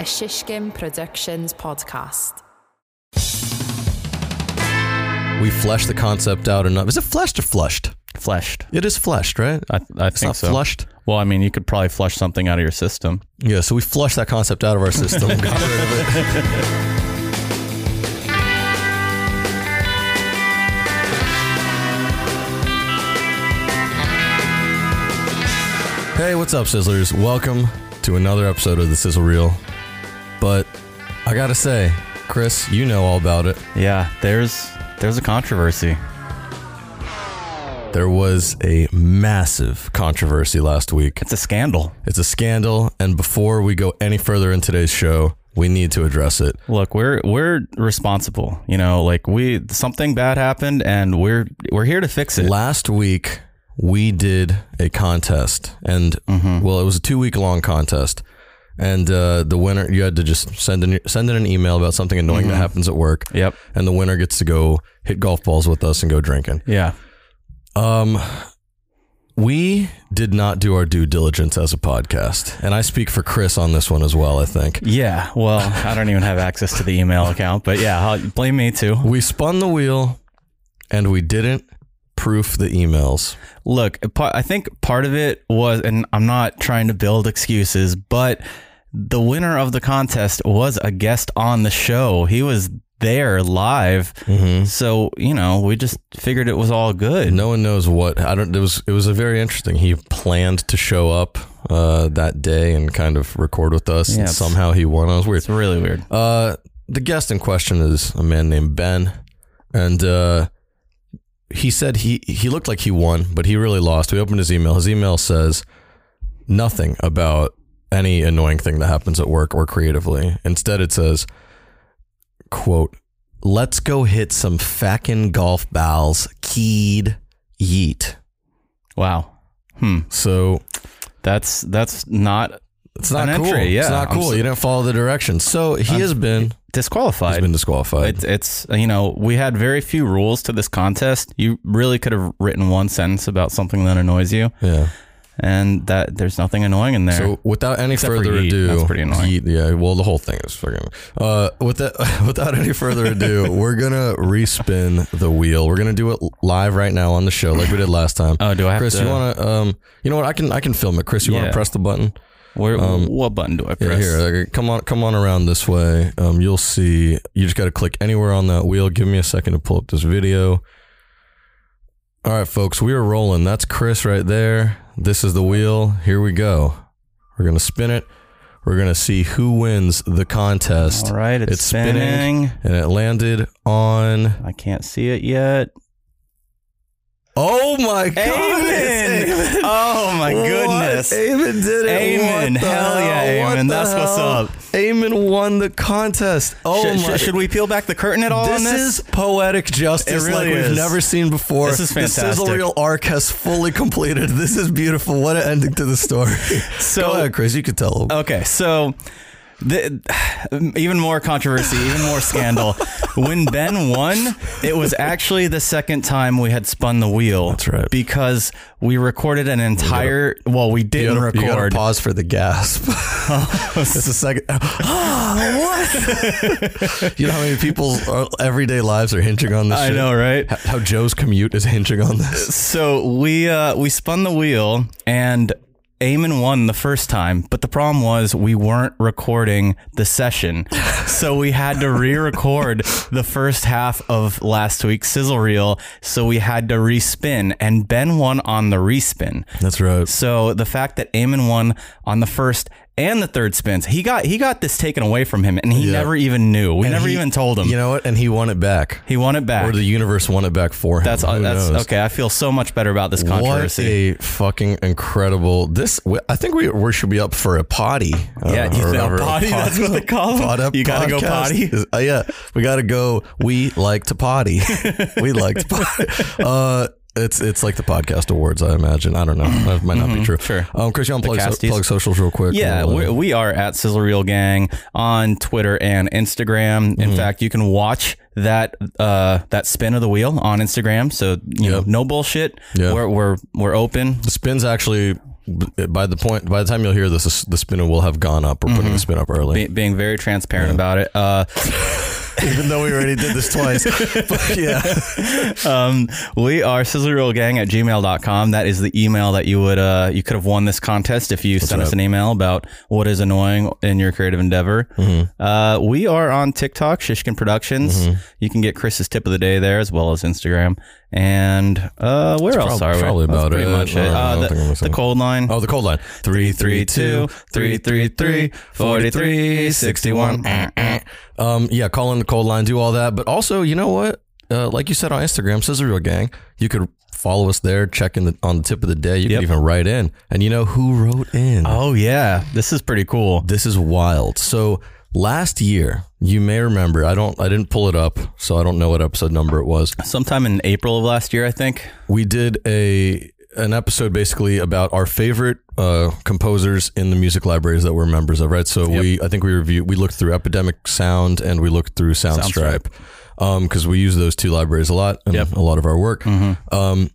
a Shishkin Productions podcast. We fleshed the concept out enough. Is it fleshed or flushed? Fleshed. It is fleshed, right? I, I It's think not so. flushed. Well, I mean, you could probably flush something out of your system. Yeah, so we flushed that concept out of our system. got rid of it. Hey, what's up, Sizzlers? Welcome to another episode of the Sizzle Reel. But I gotta say, Chris, you know all about it. Yeah, there's there's a controversy. There was a massive controversy last week. It's a scandal. It's a scandal, and before we go any further in today's show, we need to address it. Look, we're we're responsible. You know, like we something bad happened, and we're we're here to fix it. Last week, we did a contest, and mm-hmm. well, it was a two week long contest. And uh, the winner, you had to just send in send in an email about something annoying that happens at work. Yep. And the winner gets to go hit golf balls with us and go drinking. Yeah. Um, we did not do our due diligence as a podcast, and I speak for Chris on this one as well. I think Yeah. Well, I don't even have access to the email account, but yeah, I'll, blame me too. we spun the wheel, and we didn't proof the emails. Look, I think part of it was, and I'm not trying to build excuses, but the winner of the contest was a guest on the show. He was there live. So, you know, we just figured it was all good. No one knows what I don't. It was it was a very interesting. He planned to show up uh, that day and kind of record with us, Yeah, and somehow he won. I was weird. It's really weird. Uh, the guest in question is a man named Ben, and uh, he said he he looked like he won, but he really lost. We opened his email. His email says nothing about any annoying thing that happens at work or creatively. Instead, it says, "quote Let's go hit some fackin' golf balls, keyed yeet." Wow. Hmm. So That's that's not it's not cool. entry, yeah. it's not cool. so- you didn't follow the directions. So he has been disqualified. He's been disqualified. It's, it's you know we had very few rules to this contest. You really could have written one sentence about something that annoys you, yeah. And that there's nothing annoying in there. So without any Except further ado, That's pretty annoying. yeet, yeah, well, the whole thing is fucking. Uh, with that, without any further ado, we're gonna respin the wheel. We're gonna do it live right now on the show, like we did last time. oh, do I have Chris, to? you wanna? Um, you know what? I can I can film it. Chris, you wanna press the button? where, um, what button do I um, Yeah, press? here, like, come on, come on around this way. Um, you'll see. You just got to click anywhere on that wheel. Give me a second to pull up this video. All right, folks, we are rolling. That's Chris right there. This is the wheel. Here we go. We're gonna spin it. We're gonna see who wins the contest. All right, it's, spinning. and it landed on. I can't see it yet. Oh my god! Amen! Oh my What? goodness! Eamon did it. Amen. Hell yeah, hell? What Eamon. the That's what's up. Eamon won the contest. Oh Should, my! should, should we peel back the curtain at all this, on this? is poetic justice really like we've never seen before. This is fantastic. The sizzle reel arc has fully completed. This is beautiful. What an ending to the story. So- Go ahead, Chris. You could tell them. Okay, so the, even more controversy, even more scandal. when Ben won, it was actually the second time we had spun the wheel. That's right. Because we recorded an entire. well, we didn't gotta, you gotta record. pause for the gasp. it's a second. what? you know how many people's uh, everyday lives are hinging on this? I shit? know, right? H- How Joe's commute is hinging on this. So we uh, we spun the wheel and. Eamon won the first time, but the problem was we weren't recording the session. so we had to re-record the first half of last week's sizzle reel. So we had to respin and Ben won on the respin. That's right. So the fact that Eamon won on the first and the third spins, he got he got this taken away from him and he Yeah. never even knew. We And never he- even told him. You know what? And he won it back. he won it back. Or the universe won it back for him. that's Who that's knows? okay. I feel so much better about this controversy. What a fucking incredible! This I think we, we should be up for a potty. uh, Yeah, you a whatever, potty? That's what they call it. You gotta go potty? is- uh, yeah, we gotta go. We like to potty. we like to potty. Uh, it's it's like the podcast awards. I imagine. I don't know. That might not be true. Mm-hmm. sure. Um, Chris, you want to plug, so, plug socials real quick? Yeah, uh, we, we are at Sizzle Reel Gang on Twitter and Instagram. Mm-hmm. In fact, you can watch that uh, that spin of the wheel on Instagram. So you know, no bullshit. Yeah. We're we're we're open. the spin's actually by the point by the time you'll hear this, the spinner will have gone up. We're putting the spin up early, Be, being very transparent about it. Uh, even though we already did this twice. but yeah, um, we are sizzlereelgang at gmail.com. That is the email that you would uh, you could have won this contest if you sent us an email about what is annoying in your creative endeavor. Mm-hmm. Uh, we are on TikTok, Shishkin Productions. You can get Chris's tip of the day there as well as Instagram. And uh, where else prob- are we? probably That's about pretty it. much it. Uh, think the, the cold line. Oh, the cold line. 332 333 43 61. Um, yeah, call in the cold line, do all that. But also, you know what? Uh, like you said on Instagram, Sizzle Reel Gang, you could follow us there, check in the, on the tip of the day. You Yep. could even write in. And you know who wrote in? Oh, yeah. This is pretty cool. This is wild. So last year, you may remember, I don't I didn't pull it up, so I don't know what episode number it was. Sometime in April of last year, I think. we did a an episode basically about our favorite uh, composers in the music libraries that we're members of, right? So we, I think we reviewed, we looked through Epidemic Sound and we looked through Soundstripe because we use those two libraries a lot in Yep. a lot of our work. Um,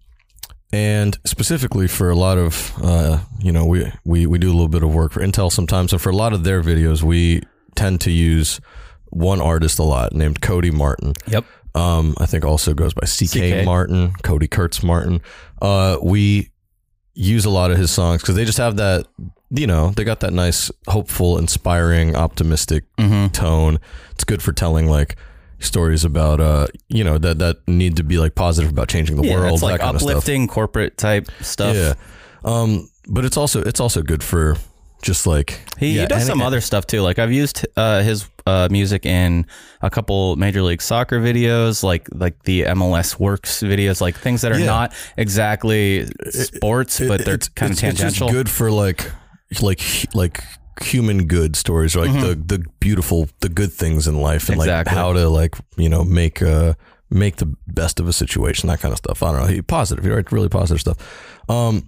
and specifically for a lot of, uh, you know, we, we we do a little bit of work for Intel sometimes, and for a lot of their videos, we tend to use one artist a lot named Cody Martin. Yep. Um, I think also goes by CK, CK. Martin, Cody Kurtz Martin. Uh, we use a lot of his songs because they just have that, you know, they got that nice, hopeful, inspiring, optimistic Mm-hmm. tone. It's good for telling like stories about, uh, you know, that that need to be like positive about changing the Yeah, world, it's like that kind of stuff. uplifting corporate type stuff. Yeah. Um, but it's also it's also good for just like He, yeah, he does any- some other stuff too. Like I've used uh, his uh, music in a couple Major League Soccer videos, like like the MLS Works videos, like things that are Yeah. not exactly sports, but they're kind of it's- it's just tangential. good for like like like human good stories, or like the the beautiful the good things in life, and Mm-hmm. Exactly. like how to like you know make uh make the best of a situation, that kind of stuff. I don't know, he positive, write really positive stuff. Um,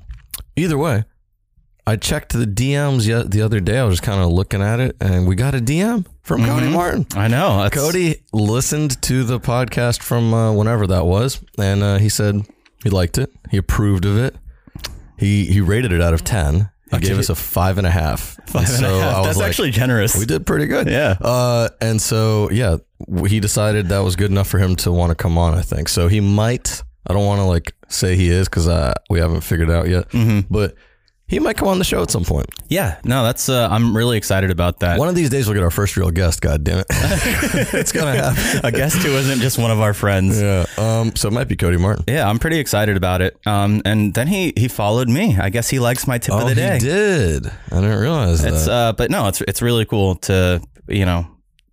either way. I checked the DMs the other day. I was just kind of looking at it, and we got a DM from Mm-hmm. Cody Martin. I know. That's, Cody listened to the podcast from uh, whenever that was, and uh, he said he liked it. He approved of it. He he rated it out of ten. He gave us a five and a half. Five and a so half. That's like, actually generous. we did pretty good. Yeah. Uh, and so yeah, he decided that was good enough for him to want to come on. I think so. He might. I don't want to like say he is because uh, we haven't figured it out yet. Mm-hmm. But he might come on the show at some point. yeah, no, that's. Uh, I'm really excited about that. One of these days we'll get our first real guest. God damn it, it's gonna happen. a guest who isn't just one of our friends. Yeah. Um. So it might be Cody Martin. Yeah, I'm pretty excited about it. Um, and then he he followed me. I guess he likes my tip of Oh, the day. he did. I didn't realize It's that. uh, but no, it's it's really cool to you know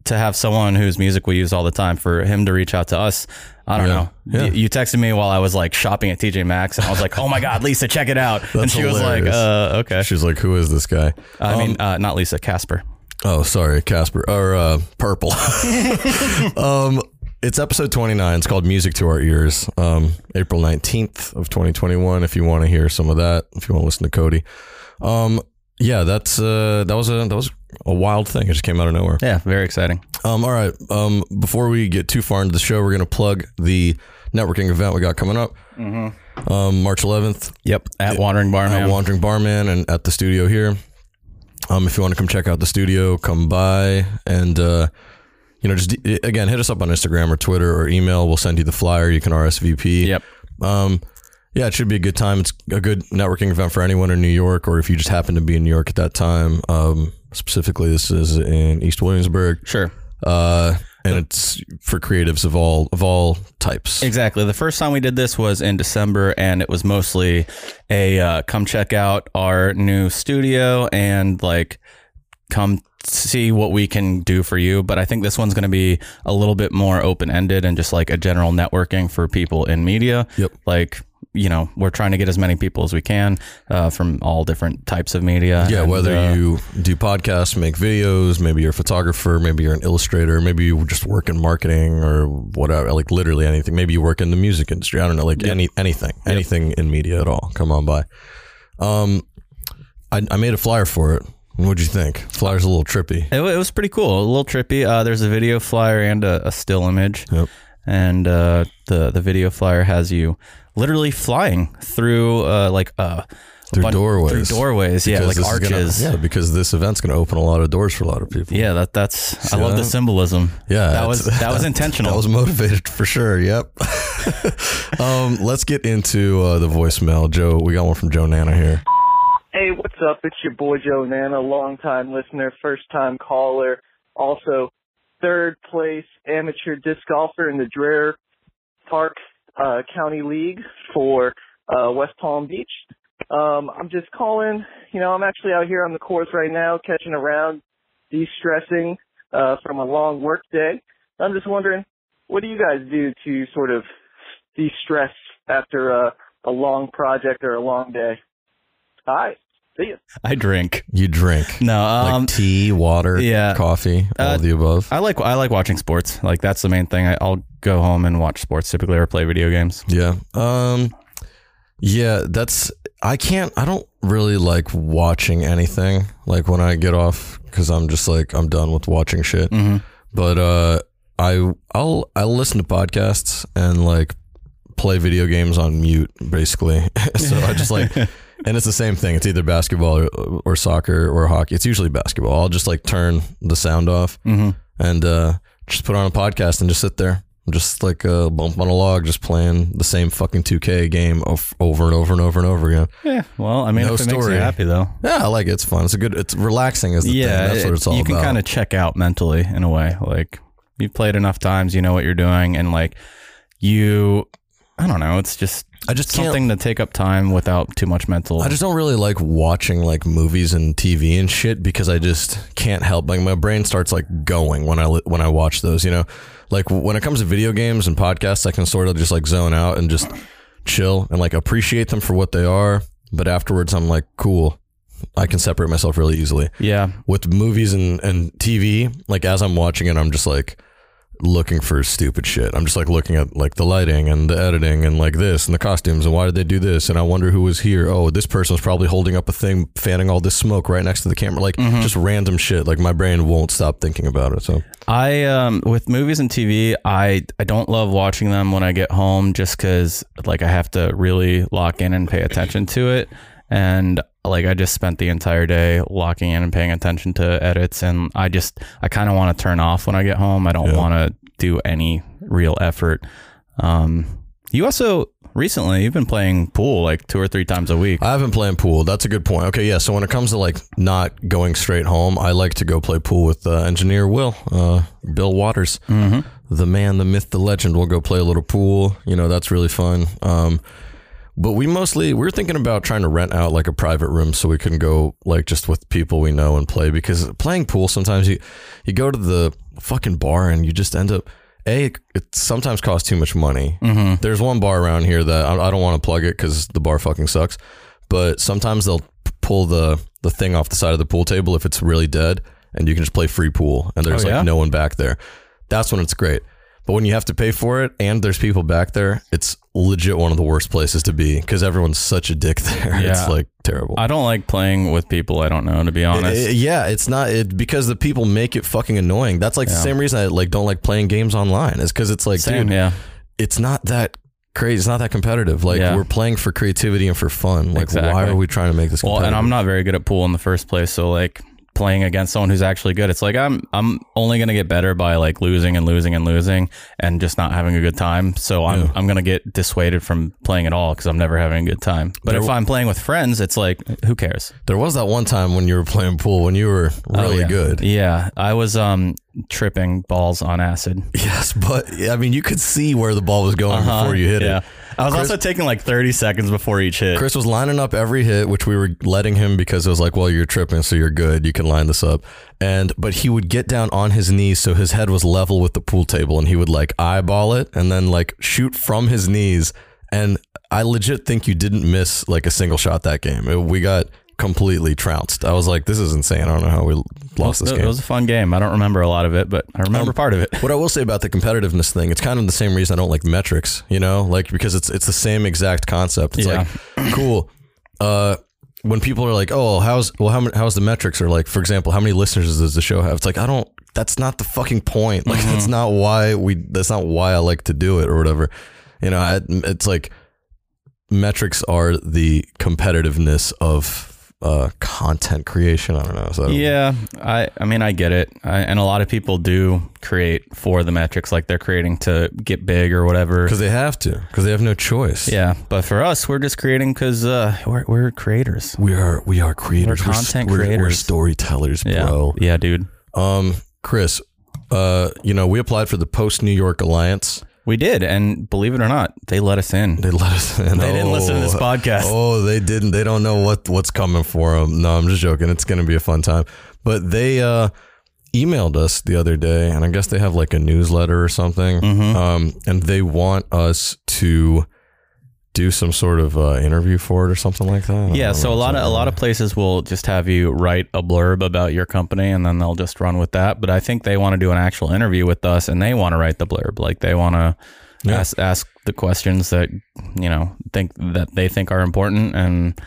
to have someone whose music we use all the time for him to reach out to us. I don't Yeah. know. Yeah. You texted me while I was like shopping at TJ Maxx, and I was like, "Oh my god, Lisa, check it out!" and she was like, "Uh, okay." She's like, "Who is this guy?" I mean, uh, not Lisa, Casper. Oh, sorry, Casper or uh, Purple. um, it's episode twenty nine. It's called "Music to Our Ears." Um, April nineteenth of twenty twenty one. If you want to hear some of that, if you want to listen to Cody, um, yeah, that's uh, that was a that was a wild thing. It just came out of nowhere. Yeah, very exciting. Um, all right. Um, before we get too far into the show, we're gonna plug the networking event we got coming up. Um, March 11th Yep, at Wandering Barn. at Wandering Barman and at the studio here. Um, if you want to come check out the studio, come by and uh, you know, just again hit us up on Instagram or Twitter or email. We'll send you the flyer. You can RSVP. Yep. Um, yeah, it should be a good time. It's a good networking event for anyone in New York, or if you just happen to be in New York at that time. Um, specifically, this is in East Williamsburg, Sure. uh, and it's for creatives of all of all types. Exactly. The first time we did this was in December, and it was mostly a uh, come check out our new studio and like come see what we can do for you. But I think this one's going to be a little bit more open ended and just like a general networking for people in media. Yep. Like, you know, we're trying to get as many people as we can uh, from all different types of media. Yeah, And, whether uh, you do podcasts, make videos, maybe you're a photographer, maybe you're an illustrator, maybe you just work in marketing or whatever, like literally anything. Maybe you work in the music industry. I don't know, like any anything, anything in media at all. Come on by. Um, I, I made a flyer for it. What'd you think? Flyer's a little trippy. It, it was pretty cool, a little trippy. Uh, there's a video flyer and a, a still image, Yep. and uh, the the video flyer has you literally flying through uh, like a a Through bunch- doorways. Through doorways, yeah, Because like this gonna- arches. yeah, because this event's going to open a lot of doors for a lot of people. Yeah, that that's. I See love the symbolism. Yeah, that was that was intentional. That was motivated for sure. Yep. um, let's get into uh, the voicemail. Joe, we got one from Joe Nana here. Hey, what's up? It's your boy Joe Nana, longtime listener, first time caller, also third place amateur disc golfer in the Dreher Park uh, County League for uh, West Palm Beach. Um, I'm just calling, you know, I'm actually out here on the course right now, catching around, de-stressing uh, from a long work day. I'm just wondering, what do you guys do to sort of de-stress after a, a long project or a long day? Right. See ya. I drink. You drink No, like um, tea, water, yeah. coffee, all Uh, of the above. I like I like watching sports. Like that's the main thing. I, I'll go home and watch sports typically or play video games. Yeah. Um yeah, that's I can't I don't really like watching anything like when I get off cuz I'm just like I'm done with watching shit. Mhm. But uh I I'll I'll listen to podcasts and like play video games on mute basically. so I just like and it's the same thing. It's either basketball or, or soccer or hockey. It's usually basketball. I'll just like turn the sound off Mm-hmm. and uh, just put on a podcast and just sit there, just like a bump on a log, just playing the same fucking 2K game over and over and over and over again. Yeah. Well, I mean, No if it makes story. you happy though. Yeah, I like it. It's fun. It's a good. It's relaxing. Is the yeah, thing. That's what it's all about. you can kind of check out mentally in a way. Like you've played enough times, you know what you're doing, and like you, I don't know. It's just I just something to take up time without too much mental. I just don't really like watching like movies and TV and shit because I just can't help. Like my brain starts like going when I when I watch those. You know, like when it comes to video games and podcasts, I can sort of just like zone out and just chill and like appreciate them for what they are. But afterwards, I'm like, cool. I can separate myself really easily. yeah. With movies and and TV, like as I'm watching it, I'm just like looking for stupid shit. I'm just like looking at like the lighting and the editing and like this and the costumes and why did they do this and I wonder who was here. Oh, this person was probably holding up a thing fanning all this smoke right next to the camera. Like just random shit. Like my brain won't stop thinking about it. So I um with movies and TV, I I don't love watching them when I get home just cuz like I have to really lock in and pay attention to it and like I just spent the entire day locking in and paying attention to edits and I just I kind of want to turn off when I get home. I don't Yeah. want to do any real effort. Um you also recently you've been playing pool like two or three times a week. I haven't played pool. That's a good point. Okay, yeah. So when it comes to like not going straight home, I like to go play pool with uh, engineer Will, uh, Bill Waters, the man, the myth, the legend. We'll go play a little pool. You know, that's really fun. Um, but we mostly we are thinking about trying to rent out like a private room so we can go like just with people we know and play because playing pool sometimes you you go to the fucking bar and you just end up a it sometimes costs too much money. Mm-hmm. There's one bar around here that I, I don't want to plug it because the bar fucking sucks. But sometimes they'll pull the the thing off the side of the pool table if it's really dead, and you can just play free pool, and there's Oh, like no one back there. That's when it's great. But when you have to pay for it and there's people back there, it's legit one of the worst places to be because everyone's such a dick there. It's like terrible. I don't like playing with people I don't know to be honest. Uh, yeah, it's not it because the people make it fucking annoying. That's like the same reason I like don't like playing games online. Is because it's like, Same, dude, yeah. it's not that crazy. It's not that competitive. Like Yeah. we're playing for creativity and for fun. Like why are we trying to make this? Well, and I'm not very good at pool in the first place, so like playing against someone who's actually good, it's like I'm I'm only gonna get better by like losing and losing and losing and just not having a good time. So I'm I'm gonna get dissuaded from playing at all because I'm never having a good time. But There if w- I'm playing with friends, it's like who cares? There was that one time when you were playing pool when you were really Oh, yeah. good. Yeah, I was um tripping balls on acid Yes, but I mean, you could see where the ball was going before you hit Uh-huh. yeah. it. I was Chris- also taking like 30 seconds before each hit. Chris was lining up every hit, which we were letting him because it was like, well, you're tripping, so you're good. You can line this up. And but he would get down on his knees so his head was level with the pool table, and he would like eyeball it and then like shoot from his knees. And I legit think you didn't miss like a single shot that game. It- we got completely trounced. I was like, this is insane. I don't know how we lost this it, game. It was a fun game. I don't remember a lot of it, but I remember Um, part of it. What I will say about the competitiveness thing, it's kind of the same reason I don't like metrics, you know, like because it's it's the same exact concept. It's Yeah. like cool. Uh, when people are like, "Oh, how's well, how many, how's the metrics?" or like, for example, how many listeners does the show have? It's like I don't. That's not the fucking point. Like that's not why we. That's not why I like to do it or whatever. You know, I, it's like metrics are the competitiveness of uh, content creation. I don't know. That Yeah, I I mean I get it, I, and a lot of people do create for the metrics, like they're creating to get big or whatever. because they have to because they have no choice. Yeah, but for us, we're just creating because uh, we're we're creators. we are we are creators. We're content we're, We're, creators. storytellers, Yeah, bro. yeah, dude. Um, Chris, uh, you know we applied for the Post New York Alliance. We did, and believe it or not, they let us in. They let us in. They didn't listen to this Oh. podcast. Oh, they didn't. They don't know what what's coming for them. No, I'm just joking. It's going to be a fun time. But they uh, emailed us the other day, and I guess they have like a newsletter or something. Mm-hmm. Um, and they want us to do some sort of uh, interview for it or something like that. Yeah, so a lot of a lot of places will just have you write a blurb about your company, and then they'll just run with that. But I think they want to do an actual interview with us, and they want to write the blurb. Like they want to Yeah. ask ask the questions that you know think that they think are important, and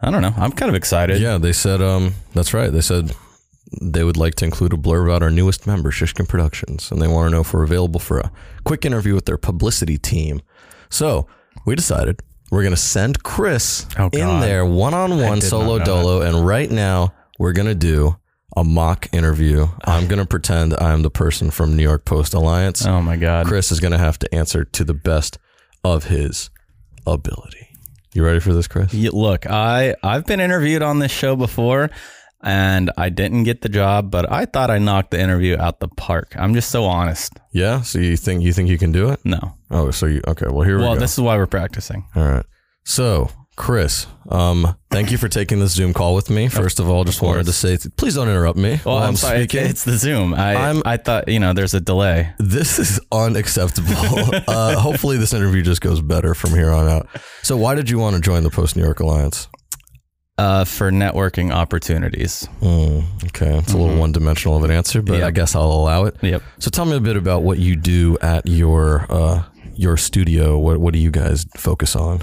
I don't know. I'm kind of excited. Yeah, they said um that's right. They said they would like to include a blurb about our newest member, Shishkin Productions, and they want to know if we're available for a quick interview with their publicity team. So we decided we're gonna send Chris Oh, in God. there one on one did solo not know dolo, and right now we're gonna do a mock interview. I'm gonna pretend I'm the person from New York Post Alliance. Oh my god. Chris is gonna have to answer to the best of his ability. You ready for this, Chris? Y- Look, I I've been interviewed on this show before, and I didn't get the job, but I thought I knocked the interview out the park. I'm just so honest. Yeah. So you think you think you can do it? No. Oh, so you okay? Well, here we Well, go. this is why we're practicing. All right. So, Chris, um, thank you for taking this Zoom call with me. First of all, just wanted to say, please don't interrupt me Well, I'm, I'm, sorry. speaking. It's the Zoom. I I'm- I thought you know there's a delay. this is unacceptable. uh, hopefully, this interview just goes better from here on out. So, why did you want to join the Post New York Alliance? Uh, for networking opportunities. Hmm, okay, it's a little one dimensional of an answer, but Yep. I guess I'll allow it. Yep. So, tell me a bit about what you do at your uh, your studio. What what do you guys focus on?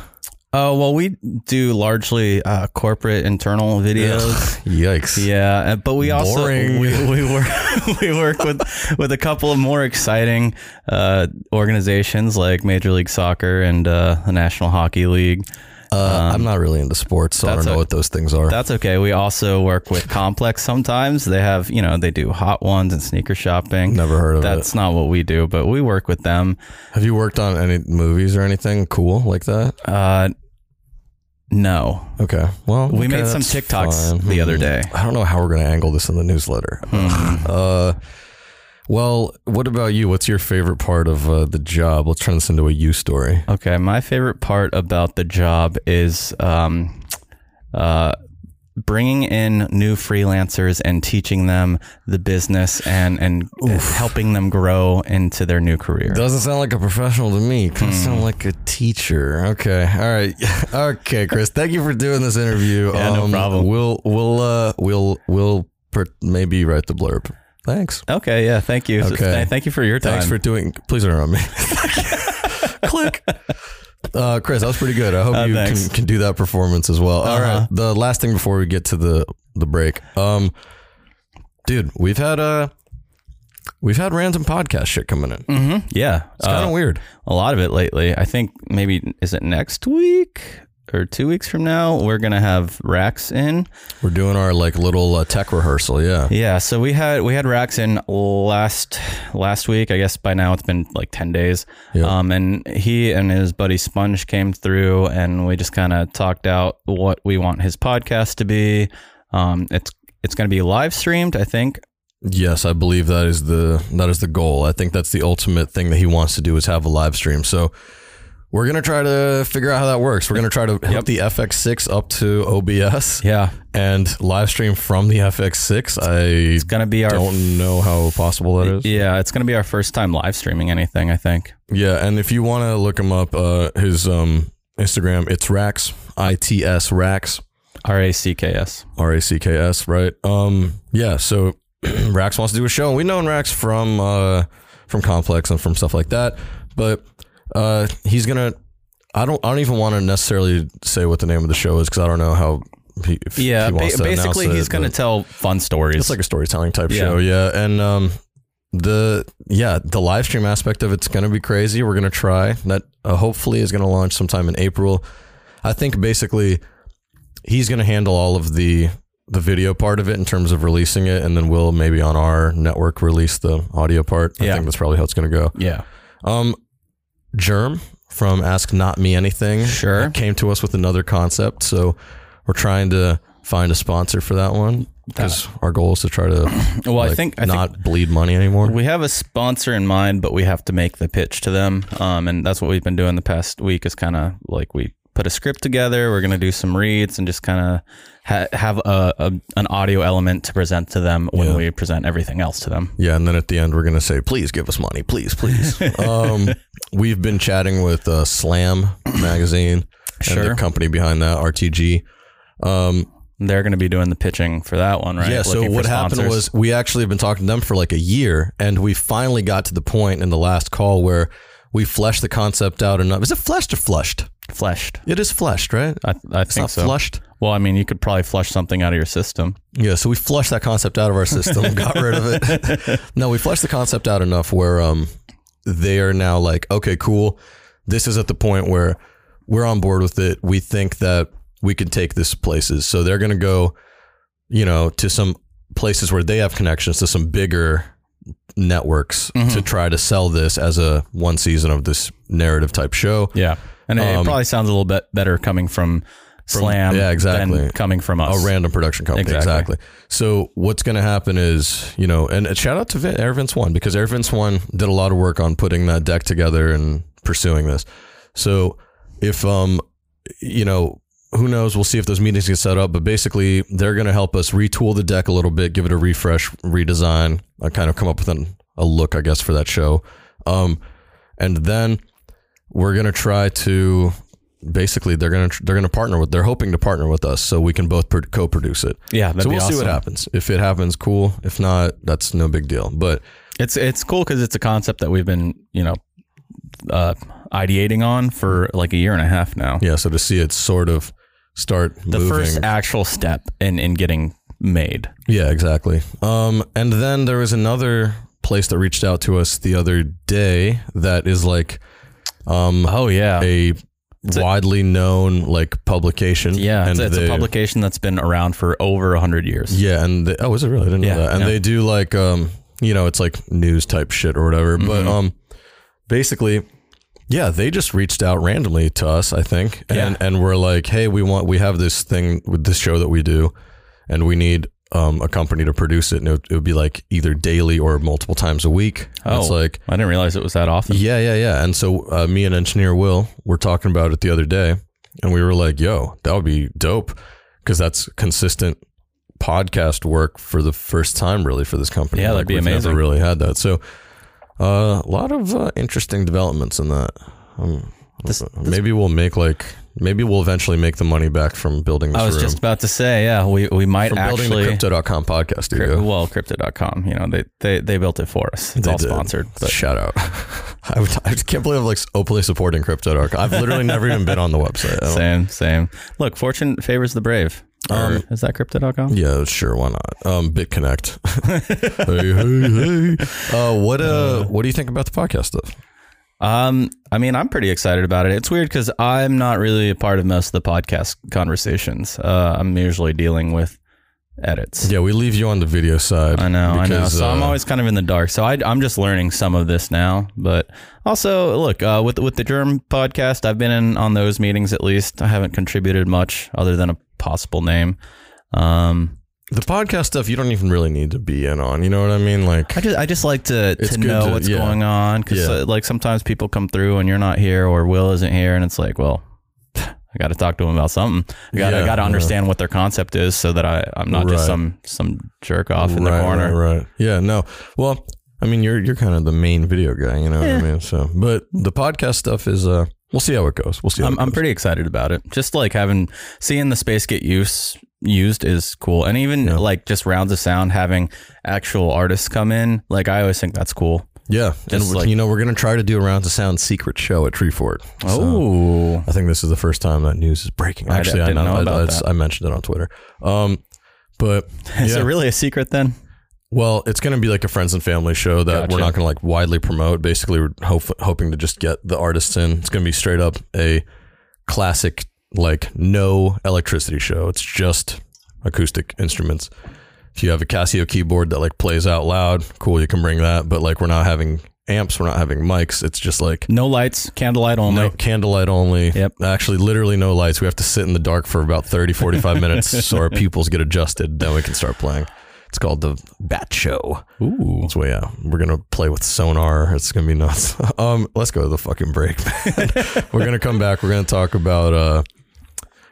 Oh well, we do largely uh, corporate internal videos. Yikes! Yeah, but we also Boring. we, we work we work with with a couple of more exciting uh, organizations like Major League Soccer and uh, the National Hockey League. Uh, I'm not really into sports, so I don't know what those things are. That's okay. We also work with Complex sometimes. They have, you know, they do hot ones and sneaker shopping. Never heard of That's it. That's not what we do, but we work with them. Have you worked on any movies or anything cool like that? Uh, no. Okay. Well, We okay, made some TikToks fine. the other Hmm. day. I don't know how we're going to angle this in the newsletter. Hmm. Uh, well, what about you? What's your favorite part of uh, the job? Let's turn this into a you story. Okay, my favorite part about the job is um, uh, bringing in new freelancers and teaching them the business and and helping them grow into their new career. Doesn't sound like a professional to me. Of Hmm. sound like a teacher. Okay. All right. okay, Chris. Thank you for doing this interview. Um, Yeah, no problem. We'll we'll uh we'll we'll per- maybe write the blurb. Thanks. okay, yeah, thank you. Okay. th- thank you for your time. Thanks for doing. Please don't interrupt me. Click. Uh, Chris, that was pretty good. I hope Uh, you can, can do that performance as well. All Uh-huh. right. The last thing before we get to the the break, um, dude, we've had uh we've had random podcast shit coming in. hmm Yeah, It's kind of Uh, weird. a lot of it lately. I think maybe is it next week or two weeks from now? We're gonna have Racks in. We're doing our like little uh, tech rehearsal. Yeah. Yeah, so we had we had Racks in last last week. I guess by now it's been like ten days. Yeah. Um, and he and his buddy Sponge came through, and we just kind of talked out what we want his podcast to be. Um, it's it's going to be live streamed, I think. Yes, I believe that is the that is the goal. I think that's the ultimate thing that he wants to do is have a live stream. So we're gonna try to figure out how that works. We're gonna try to hook Yep. the FX6 up to OBS Yeah, and live stream from the FX6. I it's going to be our don't know how possible that is. yeah, it's going to be our first time live streaming anything. I think. Yeah, and if you want to look him up, uh, his um, Instagram, it's Racks, I T S Racks, R A C K S. R A C K S, right? Um, yeah. So Racks wants to do a show, and we've known Racks from uh, from Complex and from stuff like that, but uh, he's gonna. I don't. I don't even want to necessarily say what the name of the show is because I don't know how. He, Yeah, he ba- to basically he's going to tell fun stories. It's like a storytelling type Yeah. show, yeah. And um, the yeah the live stream aspect of it's going to be crazy. We're going to try that. Uh, hopefully, is going to launch sometime in April. I think basically he's going to handle all of the the video part of it in terms of releasing it, and then we'll maybe on our network release the audio part. I Yeah. think that's probably how it's going to go. Yeah. Um, Germ from Ask Not Me Anything Sure. came to us with another concept, so we're trying to find a sponsor for that one because our goal is to try to Well, I think I not think bleed money anymore. we have a sponsor in mind, but we have to make the pitch to them. Um, and that's what we've been doing the past week. Is kind of like we put a script together. We're gonna do some reads and just kind of ha- have a, a an audio element to present to them when Yeah. we present everything else to them. Yeah, and then at the end we're gonna say, "Please give us money, please, please." um, we've been chatting with uh, Slam magazine and Sure. the company behind that, RTG. Um, They're gonna be doing the pitching for that one, right? Yeah. So Looking for what happened was we actually have been talking to them for like a year, and we finally got to the point in the last call where we fleshed the concept out enough. Is it fleshed or flushed? fleshed. It is fleshed, right? I, I It's think so. flushed. Well, I mean, you could probably flush something out of your system. Yeah, so we flushed that concept out of our system, got rid of it. no, we flushed the concept out enough where um they are now like, okay, cool. This is at the point where we're on board with it. We think that we could take this places. So they're gonna go, you know, to some places where they have connections to some bigger networks to try to sell this as a one season of this narrative type show. Yeah, and it, it Um, probably sounds a little bit better coming from, Slam. yeah, exactly. Than coming from us. a random production company. Exactly. Exactly. So what's going to happen is, you know, and a shout out to Vin, Air Vince One because Air Vince One did a lot of work on putting that deck together and pursuing this. So if um, you know, who knows? We'll see if those meetings get set up. But basically, they're going to help us retool the deck a little bit, give it a refresh, redesign, uh, kind of come up with an, a look, I guess, for that show. Um, and then we're going to try to basically they're going to they're going to partner with they're hoping to partner with us so we can both pro- co-produce it. Yeah, so we'll see what happens. If it happens, cool. If not, that's no big deal. But It's it's cool because it's a concept that we've been you know uh, ideating on for like a year and a half now. yeah, so to see it sort of start The moving. first actual step in in getting made. Yeah, exactly. Um, and then there was another place that reached out to us the other day that is like um Oh yeah, a widely known like publication. yeah. It's, and it's a they- publication that's been around for over a hundred years. Yeah, and they, oh, is it really? I didn't Yeah, know that. And yeah. they do like um, you know, it's like news type shit or whatever. But Mm-hmm. um, basically, yeah, they just reached out randomly to us, I think, and Yeah. and we're like, hey, we want we have this thing with this show that we do, and we need um a company to produce it, and it would, it would be like either daily or multiple times a week. And Oh, It's like I didn't realize it was that often. yeah, yeah, yeah. And so uh, me and engineer Will were talking about it the other day, and we were like, "Yo, that would be dope," because that's consistent podcast work for the first time, really, for this company. Yeah, that'd Like, be we've amazing. Never really had that. So, uh, a lot of uh, interesting developments in that. Um, This- maybe we'll make like maybe we'll eventually make the money back from building this I was room. just about to say, yeah, we we might from building actually the crypto.com podcast studio. Well, crypto.com, you know, they, they, they built it for us. It's They all did. sponsored. But Shout out. I, would, I can't believe I'm like openly supporting crypto.com. I've literally never even been on the website. I don't- same, same. Look, fortune favors the brave. Or Um, is that crypto.com? Yeah, sure, why not? Um, BitConnect. hey, hey, hey. Uh, what uh, what do you think about the podcast stuff? Um, I mean, I'm pretty excited about it. It's weird because I'm not really a part of most of the podcast conversations. Uh, I'm usually dealing with edits. Yeah, we leave you on the video side. I know, I know. because, So I'm uh, always kind of in the dark. So I, I'm just learning some of this now. But also, look, uh, with with the Germ podcast, I've been in on those meetings at least. I haven't contributed much other than a possible name. Um, the podcast stuff. You don't even really need to be in on. You know what I mean? Like, I just I just like to to know to- what's yeah. going on because Yeah. uh, like sometimes people come through and you're not here or Will isn't here and it's like well. I got to talk to them about something. I got Yeah, to understand what their concept is, so that I I'm not Right. just some some jerk off in right, the corner. Right, right. Yeah, no. Well, I mean, you're you're kind of the main video guy. You know what I mean? So, but the podcast stuff is uh, we'll see how it goes. We'll see. How I'm, I'm pretty excited about it. Just like having seeing the space get use used is cool, and even Yeah. like just rounds of sound having actual artists come in. Like I always think that's cool. Yeah, and like- you know, we're gonna try to do a round to sound secret show at Treefort. So, Oh, I think this is the first time that news is breaking. Actually, I, didn't know, know I, about I- that. I mentioned it on Twitter. Um, but is yeah. it really a secret then? Well, it's going to be like a friends and family show that Gotcha. we're not going to like widely promote. Basically, we're hope, hoping to just get the artists in. It's going to be straight up a classic, like no electricity show. It's just acoustic instruments. If you have a Casio keyboard that like plays out loud, cool, you can bring that. But like, we're not having amps, we're not having mics. It's just like No lights, candlelight only. no candlelight only. Yep. Actually, literally no lights. We have to sit in the dark for about 30, 45 minutes so our pupils get adjusted. Then we can start playing. It's called the Bat Show. Ooh. So yeah, we're gonna play with sonar. It's gonna be nuts. Um, let's go to the fucking break, man. we're gonna come back. We're gonna talk about uh,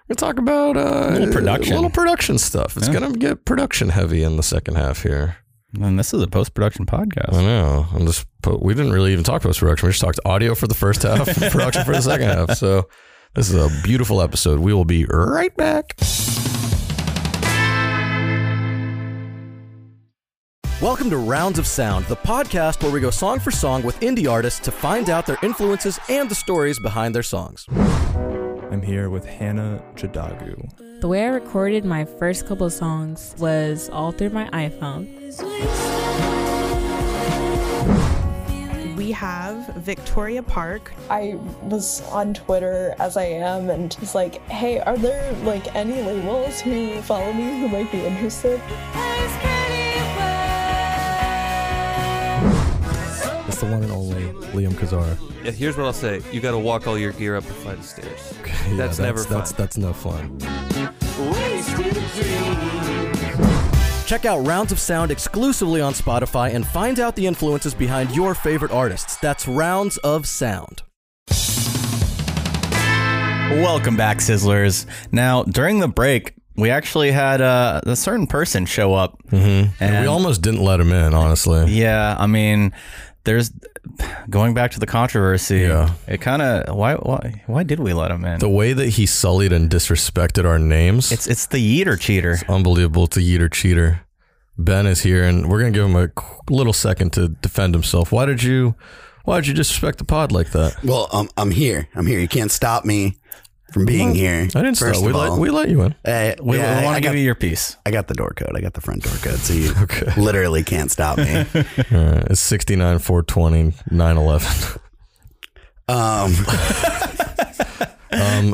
we're gonna talk about uh, Little production. little production stuff. It's Yeah. gonna get production heavy in the second half here. And this is a post production podcast. I know. I'm just po- we didn't really even talk post production. We just talked audio for the first half, production for the second half. So this is a beautiful episode. We will be right back. Welcome to Rounds of Sound, the podcast where we go song for song with indie artists to find out their influences and the stories behind their songs. I'm here with Hannah Jadagu. The way I recorded my first couple of songs was all through my iPhone. We have Victoria Park. I was on Twitter as I am and was like, hey, are there like any labels who follow me who might be interested? It's the one and only Liam Kazara. Yeah, here's what I'll say: you got to walk all your gear up a flight of stairs. Yeah, That's never that's, fun. That's no fun. Check out Rounds of Sound exclusively on Spotify and find out the influences behind your favorite artists. That's Rounds of Sound. Welcome back, Sizzlers. Now, during the break, we actually had uh, a certain person show up. Mm-hmm. And- we almost didn't let him in, honestly. Yeah, I mean, there's going back to the controversy. Yeah. It kind of why why why did we let him in? The way that he sullied and disrespected our names. it's it's the Yeeter cheater. It's unbelievable. It's a yeeter cheater. Ben is here, and we're gonna give him a little second to defend himself. Why did you? Why did you disrespect the pod like that? Well, um, I'm here. I'm here. You can't stop me from being here. I didn't First stop. We of let all. we let you in. Uh, We, yeah, want to give you your piece. I got the door code. I got the front door code, so you Okay. literally can't stop me. All right. It's 69, 420, 911. Um,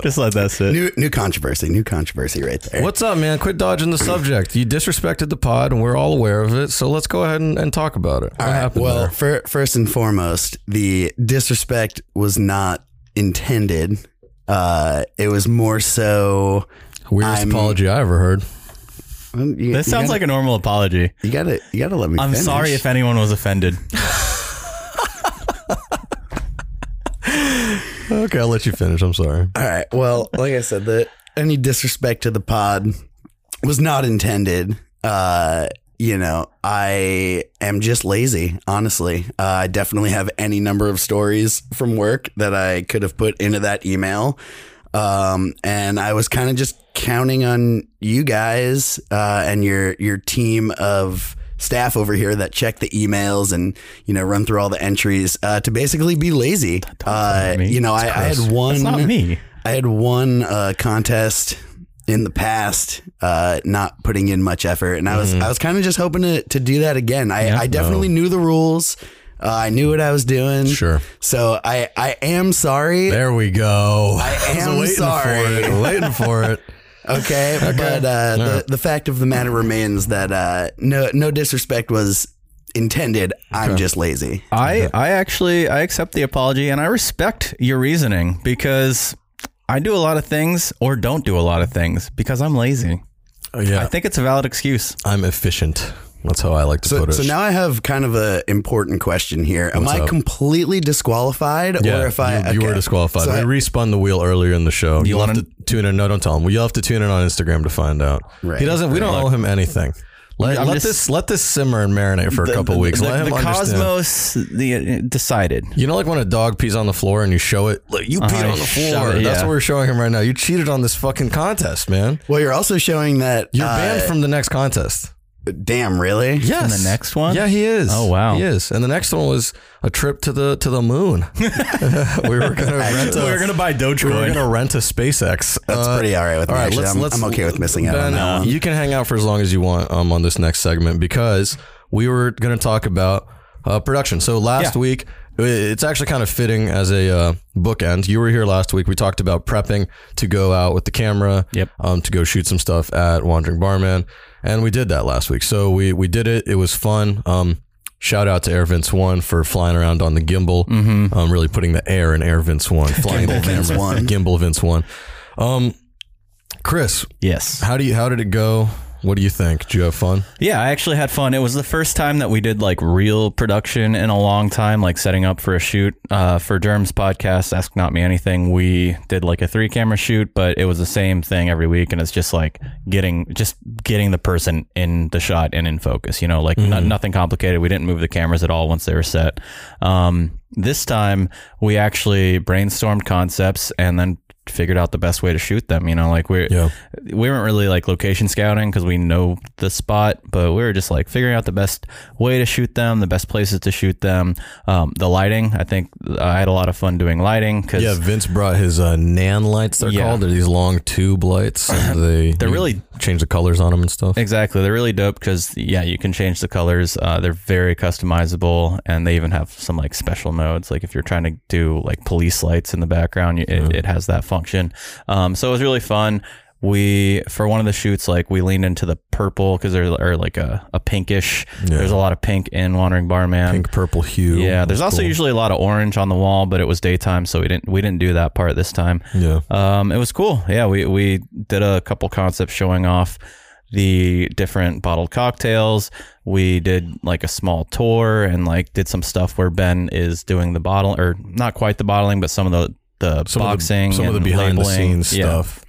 Just let that sit. new new controversy. New controversy right there. What's up, man? Quit dodging the subject. You disrespected the pod, and we're all aware of it. So let's go ahead and, and talk about it. What All right. happened Well, there? fir- first and foremost, the disrespect was not intended. Uh, it was more so. Weirdest I'm- apology I ever heard. well, you- This you sounds gotta- like a normal apology. you gotta you gotta let me. I'm finish. sorry if anyone was offended. Okay, I'll let you finish. I'm sorry. All right. Well, like I said, the any disrespect to the pod was not intended. Uh, you know, I am just lazy, honestly. Uh, I definitely have any number of stories from work that I could have put into that email. Um, and I was kind of just counting on you guys uh, and your your team of staff over here that check the emails and you know run through all the entries uh, to basically be lazy. Uh, you know, I, I had one. That's not me. I had one uh, contest in the past, uh, not putting in much effort, and I was I was kind of just hoping to to do that again. I, I definitely knew the rules. Uh, I knew what I was doing. Sure. So I I am sorry. There we go. I was am waiting sorry. For it, waiting for it. Okay, but uh, the the fact of the matter remains that uh, no no disrespect was intended. I'm just lazy. I I actually I accept the apology and I respect your reasoning because I do a lot of things or don't do a lot of things because I'm lazy. Oh, yeah, I think it's a valid excuse. I'm efficient. That's how I like to So, put it. so now I have kind of an important question here. Am What's I up? completely disqualified, yeah, or if I you, you were disqualified. So I- we respun the wheel earlier in the show. You You'll have wanna- tune in. No, don't tell him. Well, you'll have to tune in on Instagram to find out. Right, he doesn't. We don't owe him anything. Let, let just- this let this simmer and marinate for a couple the- weeks. The, let him the understand. cosmos the, uh, decided. You know, like when a dog pees on the floor and you show it, like you peed Uh-huh, on the floor. it, That's what we're showing him right now. You cheated on this fucking contest, man. well, you're also showing that You're uh, banned from the next contest. Damn, really? Yes. the next one? Yeah, he is. Oh, wow. he is. And the next one was a trip to the to the moon. we were gonna rent a, We're gonna buy we were gonna rent a SpaceX. That's Uh, pretty all right with me. all right, actually. let's, I'm, let's, I'm okay with missing out on that one. You can hang out for as long as you want um, on this next segment because we were going to talk about uh, production. So last Yeah. week, it's actually kind of fitting as a uh, bookend. You were here last week. We talked about prepping to go out with the camera, Yep. um, to go shoot some stuff at Wandering Barman, and we did that last week. So we we did it. It was fun. Um, shout out to Air Vince One for flying around on the gimbal, Mm-hmm. um, really putting the air in Air Vince One, flying Gimbal the Vince. One. gimbal Vince One. Um, Chris, Yes. how do you how did it go? What do you think? Did you have fun? Yeah, I actually had fun. It was the first time that we did like real production in a long time, like setting up for a shoot uh, for Germ's podcast, Ask Not Me Anything. We did like a three camera shoot, but it was the same thing every week, and it's just like getting just getting the person in the shot and in focus. You know, like no- nothing complicated. We didn't move the cameras at all once they were set. Um, this time we actually brainstormed concepts and then figured out the best way to shoot them. You know, like we Yeah. we weren't really like location scouting because we know the spot, but we were just like figuring out the best way to shoot them, the best places to shoot them, um, the lighting. I think I had a lot of fun doing lighting because Yeah, Vince brought his uh, Nanlites. They're Yeah. called. They're these long tube lights. And they They're really- change the colors on them and stuff. Exactly. They're really dope because, yeah, you can change the colors. Uh, they're very customizable and they even have some like special modes. Like if you're trying to do like police lights in the background, you, it, it has that function. Um, so it was really fun. We, for one of the shoots, like we leaned into the purple because there's or like a, a pinkish. Yeah. There's a lot of pink in Wandering Barman. Pink purple hue. Yeah, there's also cool. usually a lot of orange on the wall, but it was daytime, so we didn't we didn't do that part this time. Yeah. Um, it was cool. Yeah, we we did a couple concepts showing off the different bottled cocktails. We did like a small tour and like did some stuff where Ben is doing the bottle or not quite the bottling, but some of the the some boxing, of the, some of the behind the scenes Yeah. stuff.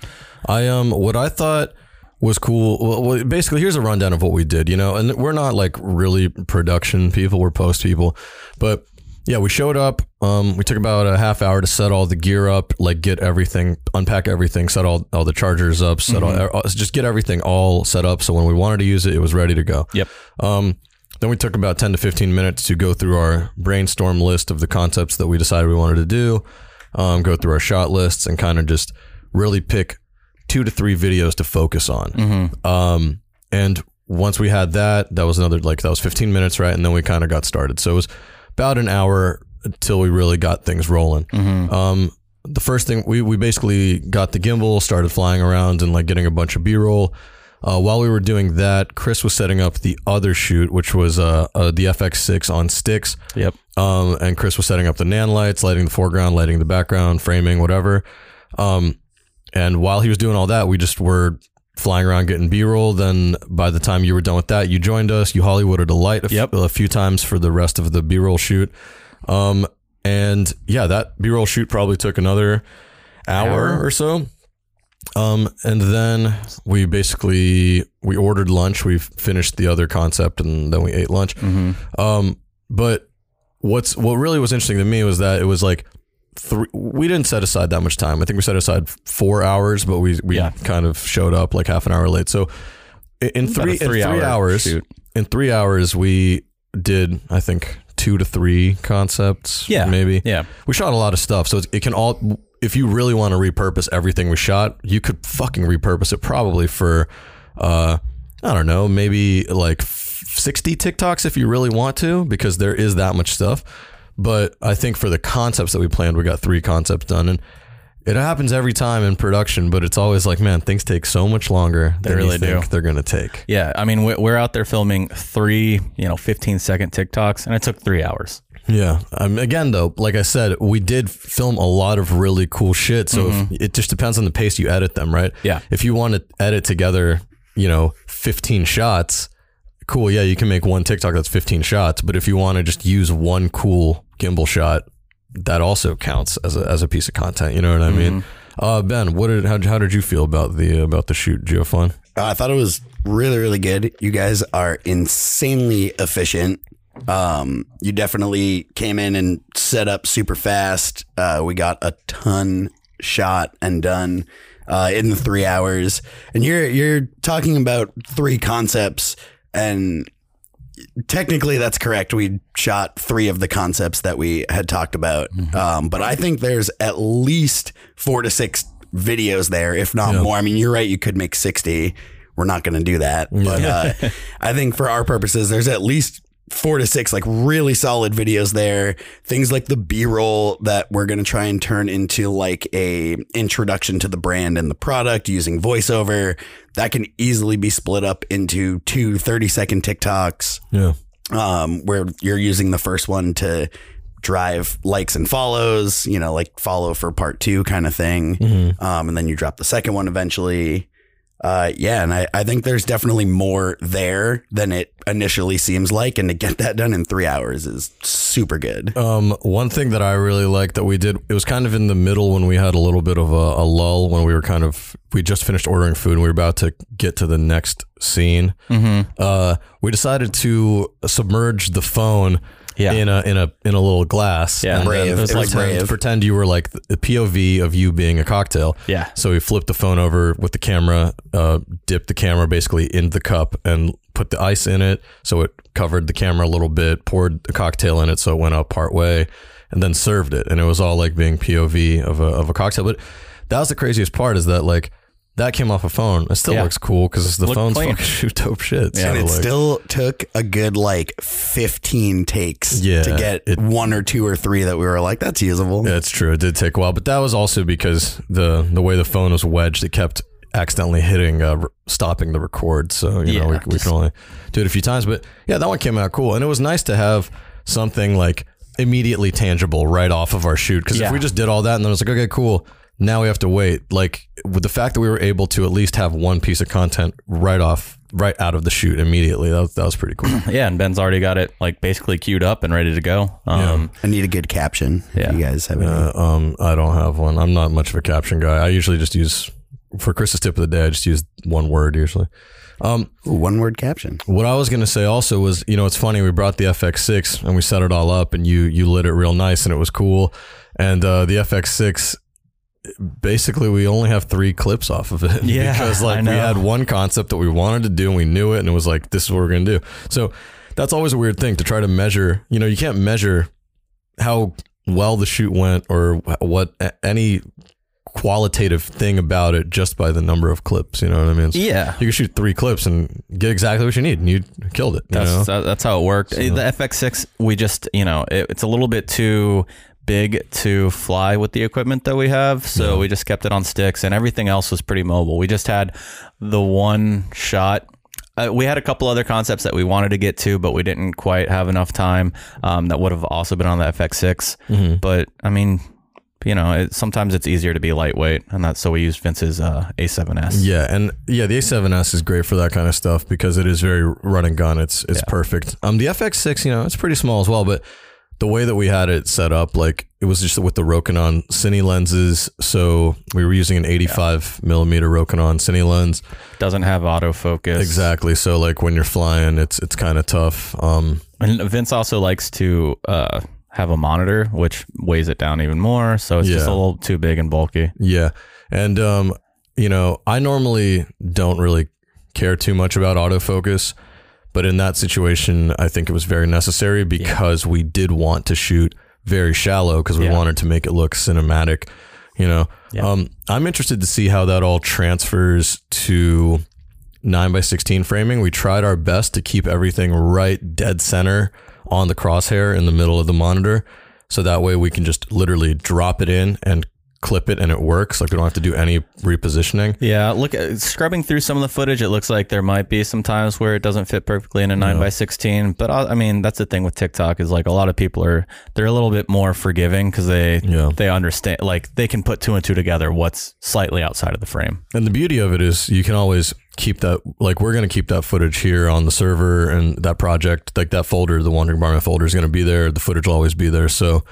I um, what I thought was cool. Well, well, basically, here's a rundown of what we did. You know, and we're not like really production people. We're post people, but yeah, we showed up. Um, we took about a half hour to set all the gear up, like get everything, unpack everything, set all all the chargers up, set Mm-hmm. all, uh, just get everything all set up. So when we wanted to use it, it was ready to go. Yep. Um, then we took about 10 to 15 minutes to go through our brainstorm list of the concepts that we decided we wanted to do, um, go through our shot lists, and kind of just really pick two to three videos to focus on. Um, and once we had that, that was another, like, that was 15 minutes, right? And then we kind of got started. So it was about an hour until we really got things rolling. Um, the first thing we, we basically got the gimbal, started flying around and like getting a bunch of B roll. Uh, while we were doing that, Chris was setting up the other shoot, which was uh, uh, the FX6 on sticks. Yep. Um, and Chris was setting up the Nanlites, lighting the foreground, lighting the background, framing, whatever. Um, and while he was doing all that, we just were flying around getting B roll. Then by the time you were done with that, you joined us. You Hollywooded a light a, f- Yep. a few times for the rest of the B roll shoot. Um, and yeah, that B roll shoot probably took another hour, Hour. or so. Um, and then we basically we ordered lunch. We finished the other concept, and then we ate lunch. Um, but what's what really was interesting to me was that it was like three. We didn't set aside that much time. I think we set aside four hours, but we we Yeah. kind of showed up like half an hour late. So in, a three in three three-hour hours, shoot. in three hours we did I think two to three concepts. Yeah. maybe. Yeah. We shot a lot of stuff, so it can all. If you really want to repurpose everything we shot, you could fucking repurpose it probably for, uh, I don't know, maybe like sixty TikToks if you really want to, because there is that much stuff. But I think for the concepts that we planned, we got three concepts done, and it happens every time in production. But it's always like, man, things take so much longer They than really you think do. they're gonna take. Yeah. I mean, we- we're out there filming three, you know, 15 second TikToks, and it took three hours. Yeah. Um, again, though, like I said, we did film a lot of really cool shit. So if, it just depends on the pace you edit them, right? Yeah. If you want to edit together, you know, 15 shots, cool. Yeah, you can make one TikTok that's 15 shots. But if you want to just use one cool gimbal shot, that also counts as a, as a piece of content. You know what I mean? Uh, ben, what did how, how did you feel about the about the shoot? Did you have fun? Uh, I thought it was really, really good. You guys are insanely efficient. Um, you definitely came in and set up super fast. Uh, we got a ton shot and done uh, in the three hours. And you're you're talking about three concepts, and technically that's correct. We shot three of the concepts that we had talked about. Um, but I think there's at least four to six videos there, if not more. I mean, you're right. You could make 60. we're not going to do that. But uh, I think for our purposes, there's at least four to six like really solid videos there. Things like the B roll that we're going to try and turn into like a introduction to the brand and the product using voiceover that can easily be split up into two 30 second TikToks Yeah. um, where you're using the first one to drive likes and follows, you know, like follow for part two kind of thing. Mm-hmm. Um, and then you drop the second one eventually. Uh, yeah. And I, I think there's definitely more there than it initially seems like. And to get that done in three hours is super good. Um, one thing that I really liked that we did, it was kind of in the middle when we had a little bit of a, a lull when we were kind of, we just finished ordering food and we were about to get to the next scene. Mm-hmm. Uh, we decided to submerge the phone Yeah. in a in a in a little glass. Yeah. and Brave. then It was pretend, brave. pretend you were like the POV of you being a cocktail. Yeah. So we flipped the phone over with the camera, uh, dipped the camera basically in the cup, and put the ice in it, so it covered the camera a little bit. Poured the cocktail in it, so it went up part way, and then served it, and it was all like being POV of a of a cocktail. But that was the craziest part is that like. That came off a phone. It still Yeah. looks cool because the Looked phones clean. fucking shoot dope shit. Yeah. and it like- still took a good like 15 takes Yeah, to get it- one or two or three that we were like, that's usable. Yeah, it's true. It did take a while, but that was also because the the way the phone was wedged, it kept accidentally hitting, uh, re- stopping the record. So you know, Yeah, we, we can only do it a few times. But yeah, that one came out cool, and it was nice to have something like immediately tangible right off of our shoot. Because Yeah. if we just did all that and then it was like, okay, cool. Now we have to wait. Like with the fact that we were able to at least have one piece of content right off, right out of the shoot immediately, that was, that was pretty cool. Yeah, and Ben's already got it like basically queued up and ready to go. Um, I need a good caption. Yeah. If you guys have any. Uh, um, I don't have one. I'm not much of a caption guy. I usually just use for Chris's tip of the day. I just use one word usually. Um, Ooh, one word caption. what I was gonna say also was, you know, it's funny. We brought the FX6 and we set it all up, and you you lit it real nice, and it was cool. And uh, the FX6, basically, we only have three clips off of it. Yeah, because like we had one concept that we wanted to do, and we knew it, and it was like, this is what we're gonna do. So that's always a weird thing to try to measure. You know, you can't measure how well the shoot went or what any qualitative thing about it just by the number of clips. You know what I mean? Yeah. You can shoot three clips and get exactly what you need, and you killed it. You? That's that- that's how it worked. The FX6, we just you know it, it's a little bit too big to fly with the equipment that we have, so we just kept it on sticks, and everything else was pretty mobile. We just had the one shot. Uh, we had a couple other concepts that we wanted to get to, but we didn't quite have enough time. Um, that would have also been on the FX6. Mm-hmm. But I mean, you know, it, sometimes it's easier to be lightweight, and that's so we used Vince's uh, A7S. Yeah, and yeah, the A7S is great for that kind of stuff because it is very run and gun. It's it's perfect. Um, the FX6, you know, it's pretty small as well, but the way that we had it set up, like it was just with the Rokinon Cine lenses. So we were using an 85 millimeter Rokinon Cine lens. Doesn't have autofocus. Exactly. So like when you're flying, it's it's kind of tough. Um, And Vince also likes to uh, have a monitor, which weighs it down even more. So it's just a little too big and bulky. Yeah. And um, you know, I normally don't really care too much about autofocus, but in that situation, I think it was very necessary because we did want to shoot very shallow because we Yeah. wanted to make it look cinematic, you know. Yeah. Um, I'm interested to see how that all transfers to 9 by 16 framing. We tried our best to keep everything right dead center on the crosshair in the middle of the monitor. So that way we can just literally drop it in and clip it and it works. Like we don't have to do any repositioning. Yeah, look, at, scrubbing through some of the footage, it looks like there might be some times where it doesn't fit perfectly in a nine by sixteen. But I, I mean, that's the thing with TikTok is like a lot of people are they're a little bit more forgiving because they Yeah. they understand like they can put two and two together. What's slightly outside of the frame? And the beauty of it is you can always keep that like we're going to keep that footage here on the server and that project like that folder the wandering barman folder is going to be there the footage will always be there so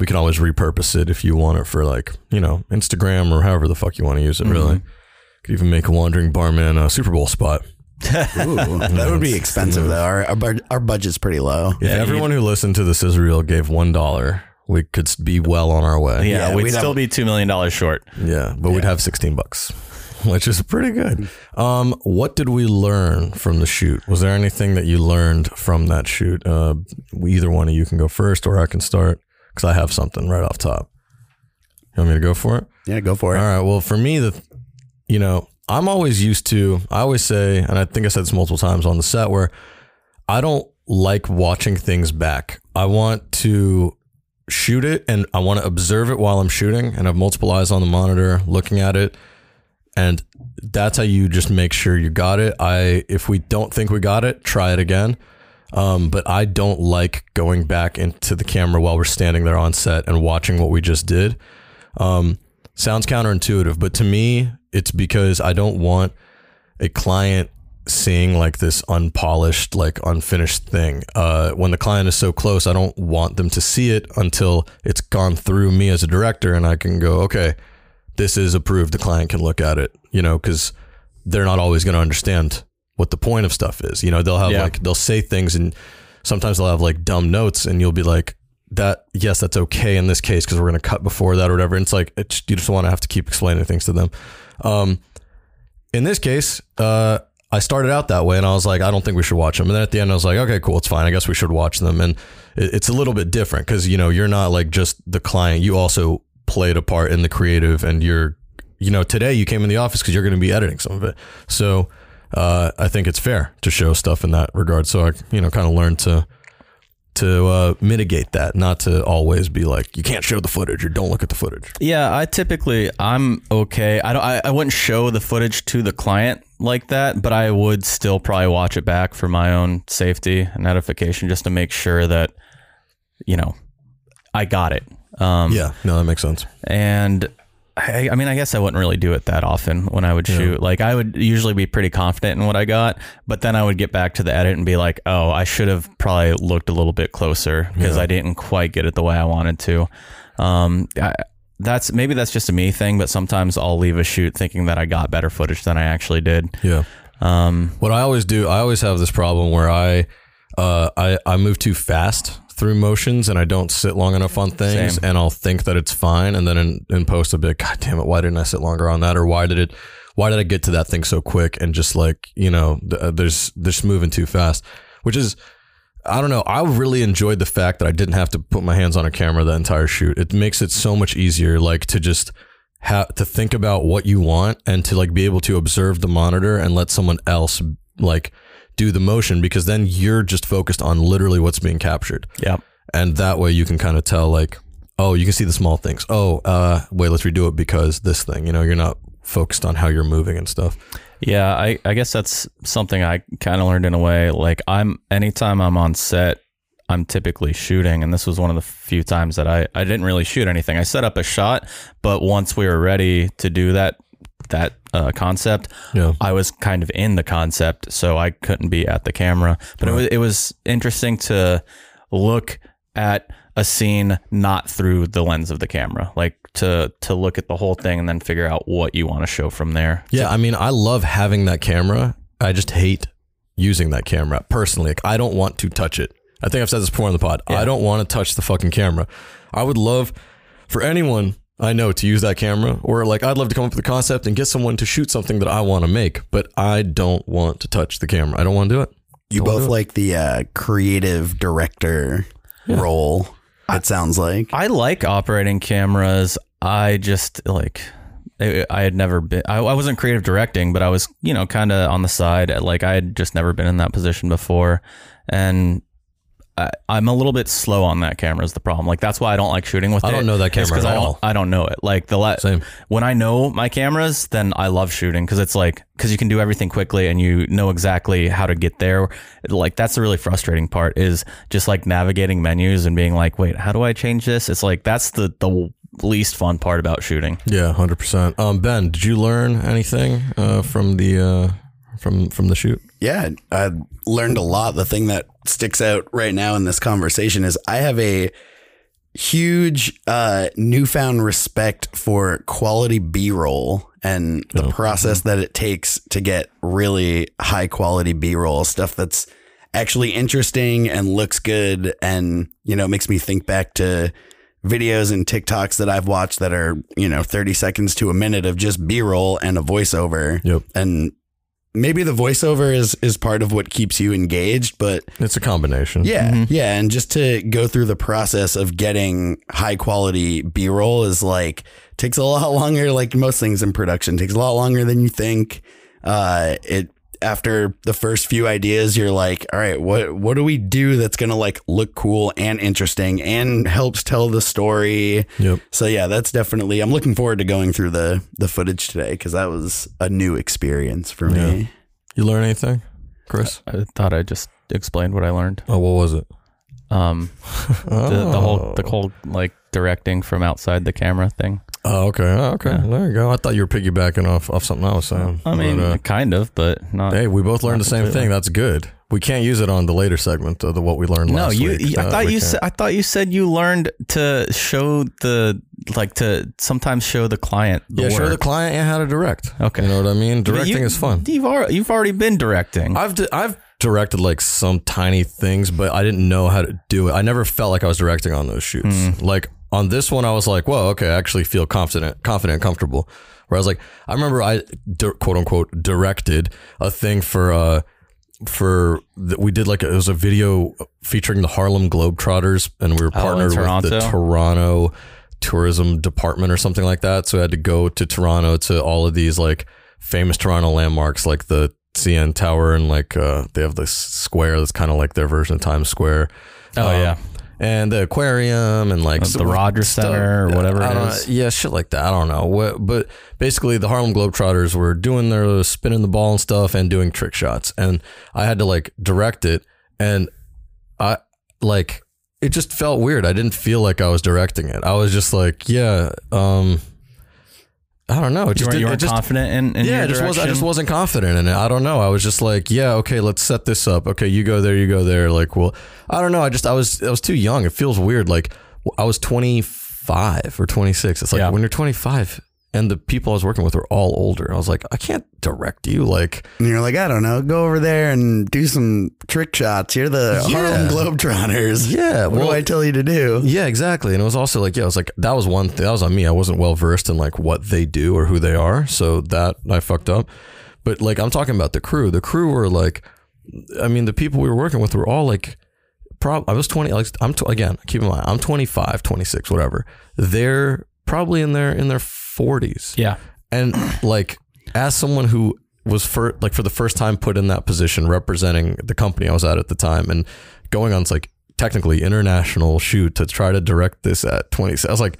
we can always repurpose it if you want it for like you know instagram or however the fuck you want to use it really could even make a wandering barman a super bowl spot Ooh, that would be expensive though. Our our, our budget's pretty low. if everyone who listened to this israel gave one dollar we could be well on our way Yeah, Yeah, we'd, we'd still have- be two million dollars short. Yeah, but we'd have 16 bucks, which is pretty good. Um, what did we learn from the shoot? Was there anything that you learned from that shoot? Uh, either one of you can go first, or I can start because I have something right off top. You want me to go for it? Yeah, go for it. All right. Well, for me, the you know, I'm always used to. I always say, and I think I said this multiple times on the set, where I don't like watching things back. I want to shoot it and I want to observe it while I'm shooting and have multiple eyes on the monitor looking at it. And that's how you just make sure you got it. I if we don't think we got it, try it again. Um, but I don't like going back into the camera while we're standing there on set and watching what we just did. Um, sounds counterintuitive, but to me, it's because I don't want a client seeing like this unpolished, like unfinished thing. Uh, when the client is so close, I don't want them to see it until it's gone through me as a director and I can go, okay, this is approved. The client can look at it, you know, because they're not always going to understand what the point of stuff is. You know, they'll have Yeah. like, they'll say things and sometimes they'll have like dumb notes and you'll be like, that, yes, that's okay in this case because we're going to cut before that or whatever. And it's like, it's, you just want to have to keep explaining things to them. Um, in this case, uh, I started out that way and I was like, I don't think we should watch them. And then at the end, I was like, okay, cool, it's fine. I guess we should watch them. And it, it's a little bit different because, you know, you're not like just the client. You also played a part in the creative and you're, you know, today you came in the office because you're going to be editing some of it. So uh, I think it's fair to show stuff in that regard. So I, you know, kind of learned to, to uh, mitigate that, not to always be like, you can't show the footage or don't look at the footage. Yeah, I typically I'm okay. I don't. I, I wouldn't show the footage to the client like that, but I would still probably watch it back for my own safety and edification, just to make sure that you know I got it. Um, Yeah, no, that makes sense. and I, I mean, I guess I wouldn't really do it that often when I would shoot. Like, I would usually be pretty confident in what I got, but then I would get back to the edit and be like, oh, I should have probably looked a little bit closer because Yeah. I didn't quite get it the way I wanted to. Um, I, that's maybe that's just a me thing, but sometimes I'll leave a shoot thinking that I got better footage than I actually did. Yeah. Um, What I always do, I always have this problem where I, uh, I, I move too fast through motions and I don't sit long enough on things Same. and I'll think that it's fine. And then in, in post, I'll be like, God damn it. Why didn't I sit longer on that? Or why did it, why did I get to that thing so quick? And just like, you know, th- uh, there's, there's moving too fast, which is, I don't know. I really enjoyed the fact that I didn't have to put my hands on a camera the entire shoot. It makes it so much easier, like to just have to think about what you want and to like be able to observe the monitor and let someone else like do the motion because then you're just focused on literally what's being captured. yeah. And that way you can kind of tell like, oh, you can see the small things. Oh, uh, wait, let's redo it because this thing, you know, you're not focused on how you're moving and stuff. Yeah, I, I guess that's something I kind of learned in a way. Like I'm anytime I'm on set, I'm typically shooting, and this was one of the few times that I, I didn't really shoot anything. I set up a shot, but once we were ready to do that that uh, concept, Yeah. I was kind of in the concept, so I couldn't be at the camera. But it was it was interesting to look at a scene not through the lens of the camera, like to to look at the whole thing and then figure out what you want to show from there. Yeah, I mean, I love having that camera. I just hate using that camera personally. Like, I don't want to touch it. I think I've said this before on the pod. I don't want to touch the fucking camera. I would love for anyone I know to use that camera, or like I'd love to come up with a concept and get someone to shoot something that I want to make, but I don't want to touch the camera. I don't want to do it. You Don't both do it. like the uh, creative director role. It sounds like. I like operating cameras. I just like I I had never been. I, I wasn't creative directing, but I was you know kind of on the side. Like I had just never been in that position before, and. I, I'm a little bit slow on that camera is the problem. Like that's why I don't like shooting with I it. I don't know that camera at I don't, all. I don't know it. Like the la- Same. when I know my cameras, then I love shooting because it's like because you can do everything quickly and you know exactly how to get there. Like that's the really frustrating part is just like navigating menus and being like, wait, how do I change this? It's like that's the the least fun part about shooting. Yeah, hundred percent. Um, Ben, did you learn anything uh, from the uh, from from the shoot? Yeah, I learned a lot. The thing that sticks out right now in this conversation is I have a huge uh, newfound respect for quality B roll and the process that it takes to get really high quality B roll stuff that's actually interesting and looks good. And, you know, makes me think back to videos and TikToks that I've watched that are, you know, 30 seconds to a minute of just B roll and a voiceover. Yep. And maybe the voiceover is is part of what keeps you engaged, but it's a combination. Yeah, yeah, and just to go through the process of getting high quality B roll is like takes a lot longer. Like most things in production, takes a lot longer than you think. Uh, it after the first few ideas, you're like, all right, what what do we do that's gonna like look cool and interesting and helps tell the story? Yep. So yeah, that's definitely. I'm looking forward to going through the the footage today because that was a new experience for Yeah. me. You learn anything, Chris? I thought I just explained what I learned. Oh, what was it? Um, the, the whole the whole like directing from outside the camera thing. Oh, okay. Oh, okay. There you go. I thought you were piggybacking off, off something I was saying. I mean, But, uh, kind of, but not. hey, we both learned the same completely. thing. That's good. We can't use it on the later segment of the what we learned No, last you. week. you- I Uh, thought you can't. said. I thought you said you learned to show the like to sometimes show the client. The yeah, show the client and how to direct. Okay. You know what I mean? Directing you- is fun. You've already, you've already been directing. I've I've directed like some tiny things, but I didn't know how to do it. I never felt like I was directing on those shoots. Hmm. Like on this one, I was like, "Whoa, okay, I actually feel confident, confident, comfortable." Where I was like, I remember I quote unquote directed a thing for uh for that we did like a, it was a video featuring the Harlem Globetrotters, and we were Oh, partnered with the Toronto? Toronto tourism department or something like that. So I had to go to Toronto to all of these like famous Toronto landmarks, like the CN Tower, and like uh, they have this square that's kind of like their version of Times Square. Oh, Um, yeah. And the aquarium and like Uh, the Rogers Center or whatever it is. know. Yeah, shit like that. I don't know. What, but basically, the Harlem Globetrotters were doing their spinning the ball and stuff and doing trick shots, and I had to like direct it, and I like it just felt weird. I didn't feel like I was directing it. I was just like, yeah, um, I don't know. It you weren't, you just, confident in, in yeah, just was I just wasn't confident in it. I don't know. I was just like, yeah, okay, let's set this up. Okay, you go there, you go there. Like, well, I don't know. I just I was I was too young. It feels weird. Like I was twenty five or twenty six. It's like Yeah. when you're twenty five and the people I was working with were all older. I was like, I can't direct you. Like, And you're like, I don't know, go over there and do some trick shots. You're the Yeah. Harlem Globetrotters. Yeah, What well- do I tell you to do? Yeah, exactly. And it was also like, yeah, it was like that was one thing. That was on me. I wasn't well versed in like what they do or who they are, so that I fucked up. But like I'm talking about the crew. The crew were like, I mean, the people we were working with were all like, prob. I was 20. Like I'm tw- again. Keep in mind, I'm 25, 26, whatever. They're probably in their in their 40s. Yeah. And like as someone who was for like for the first time put in that position representing the company I was at at the time and going on like technically international shoot to try to direct this at 20 I was like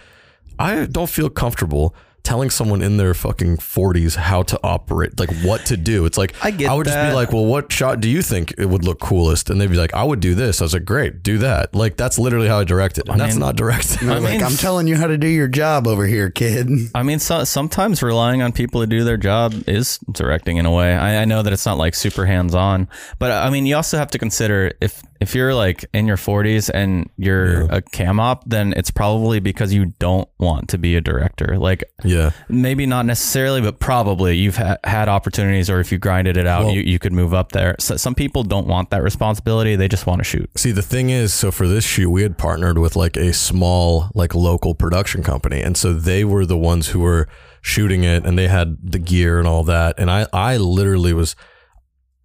I don't feel comfortable telling someone in their fucking 40s how to operate like what to do. It's like I get I would just be like well what shot do you think it would look coolest? And they'd be like I would do this. I was like great do that. Like that's literally how I direct it. And that's mean- not directing They're like, I'm telling you how to do your job over here, kid. I mean, so, sometimes relying on people to do their job is directing in a way. I, I know that it's not like super hands on, but I mean, you also have to consider if if you're like in your 40s and you're a cam op, then it's probably because you don't want to be a director. Like, yeah maybe not necessarily, but probably you've ha- had opportunities, or if you grinded it out, Well- you, you could move up there. So, some people don't want that responsibility; they just want to shoot. See, the thing is, so for this shoot, we had partnered with like a small, like local production company. And so they were the ones who were shooting it and they had the gear and all that. And I, I literally was,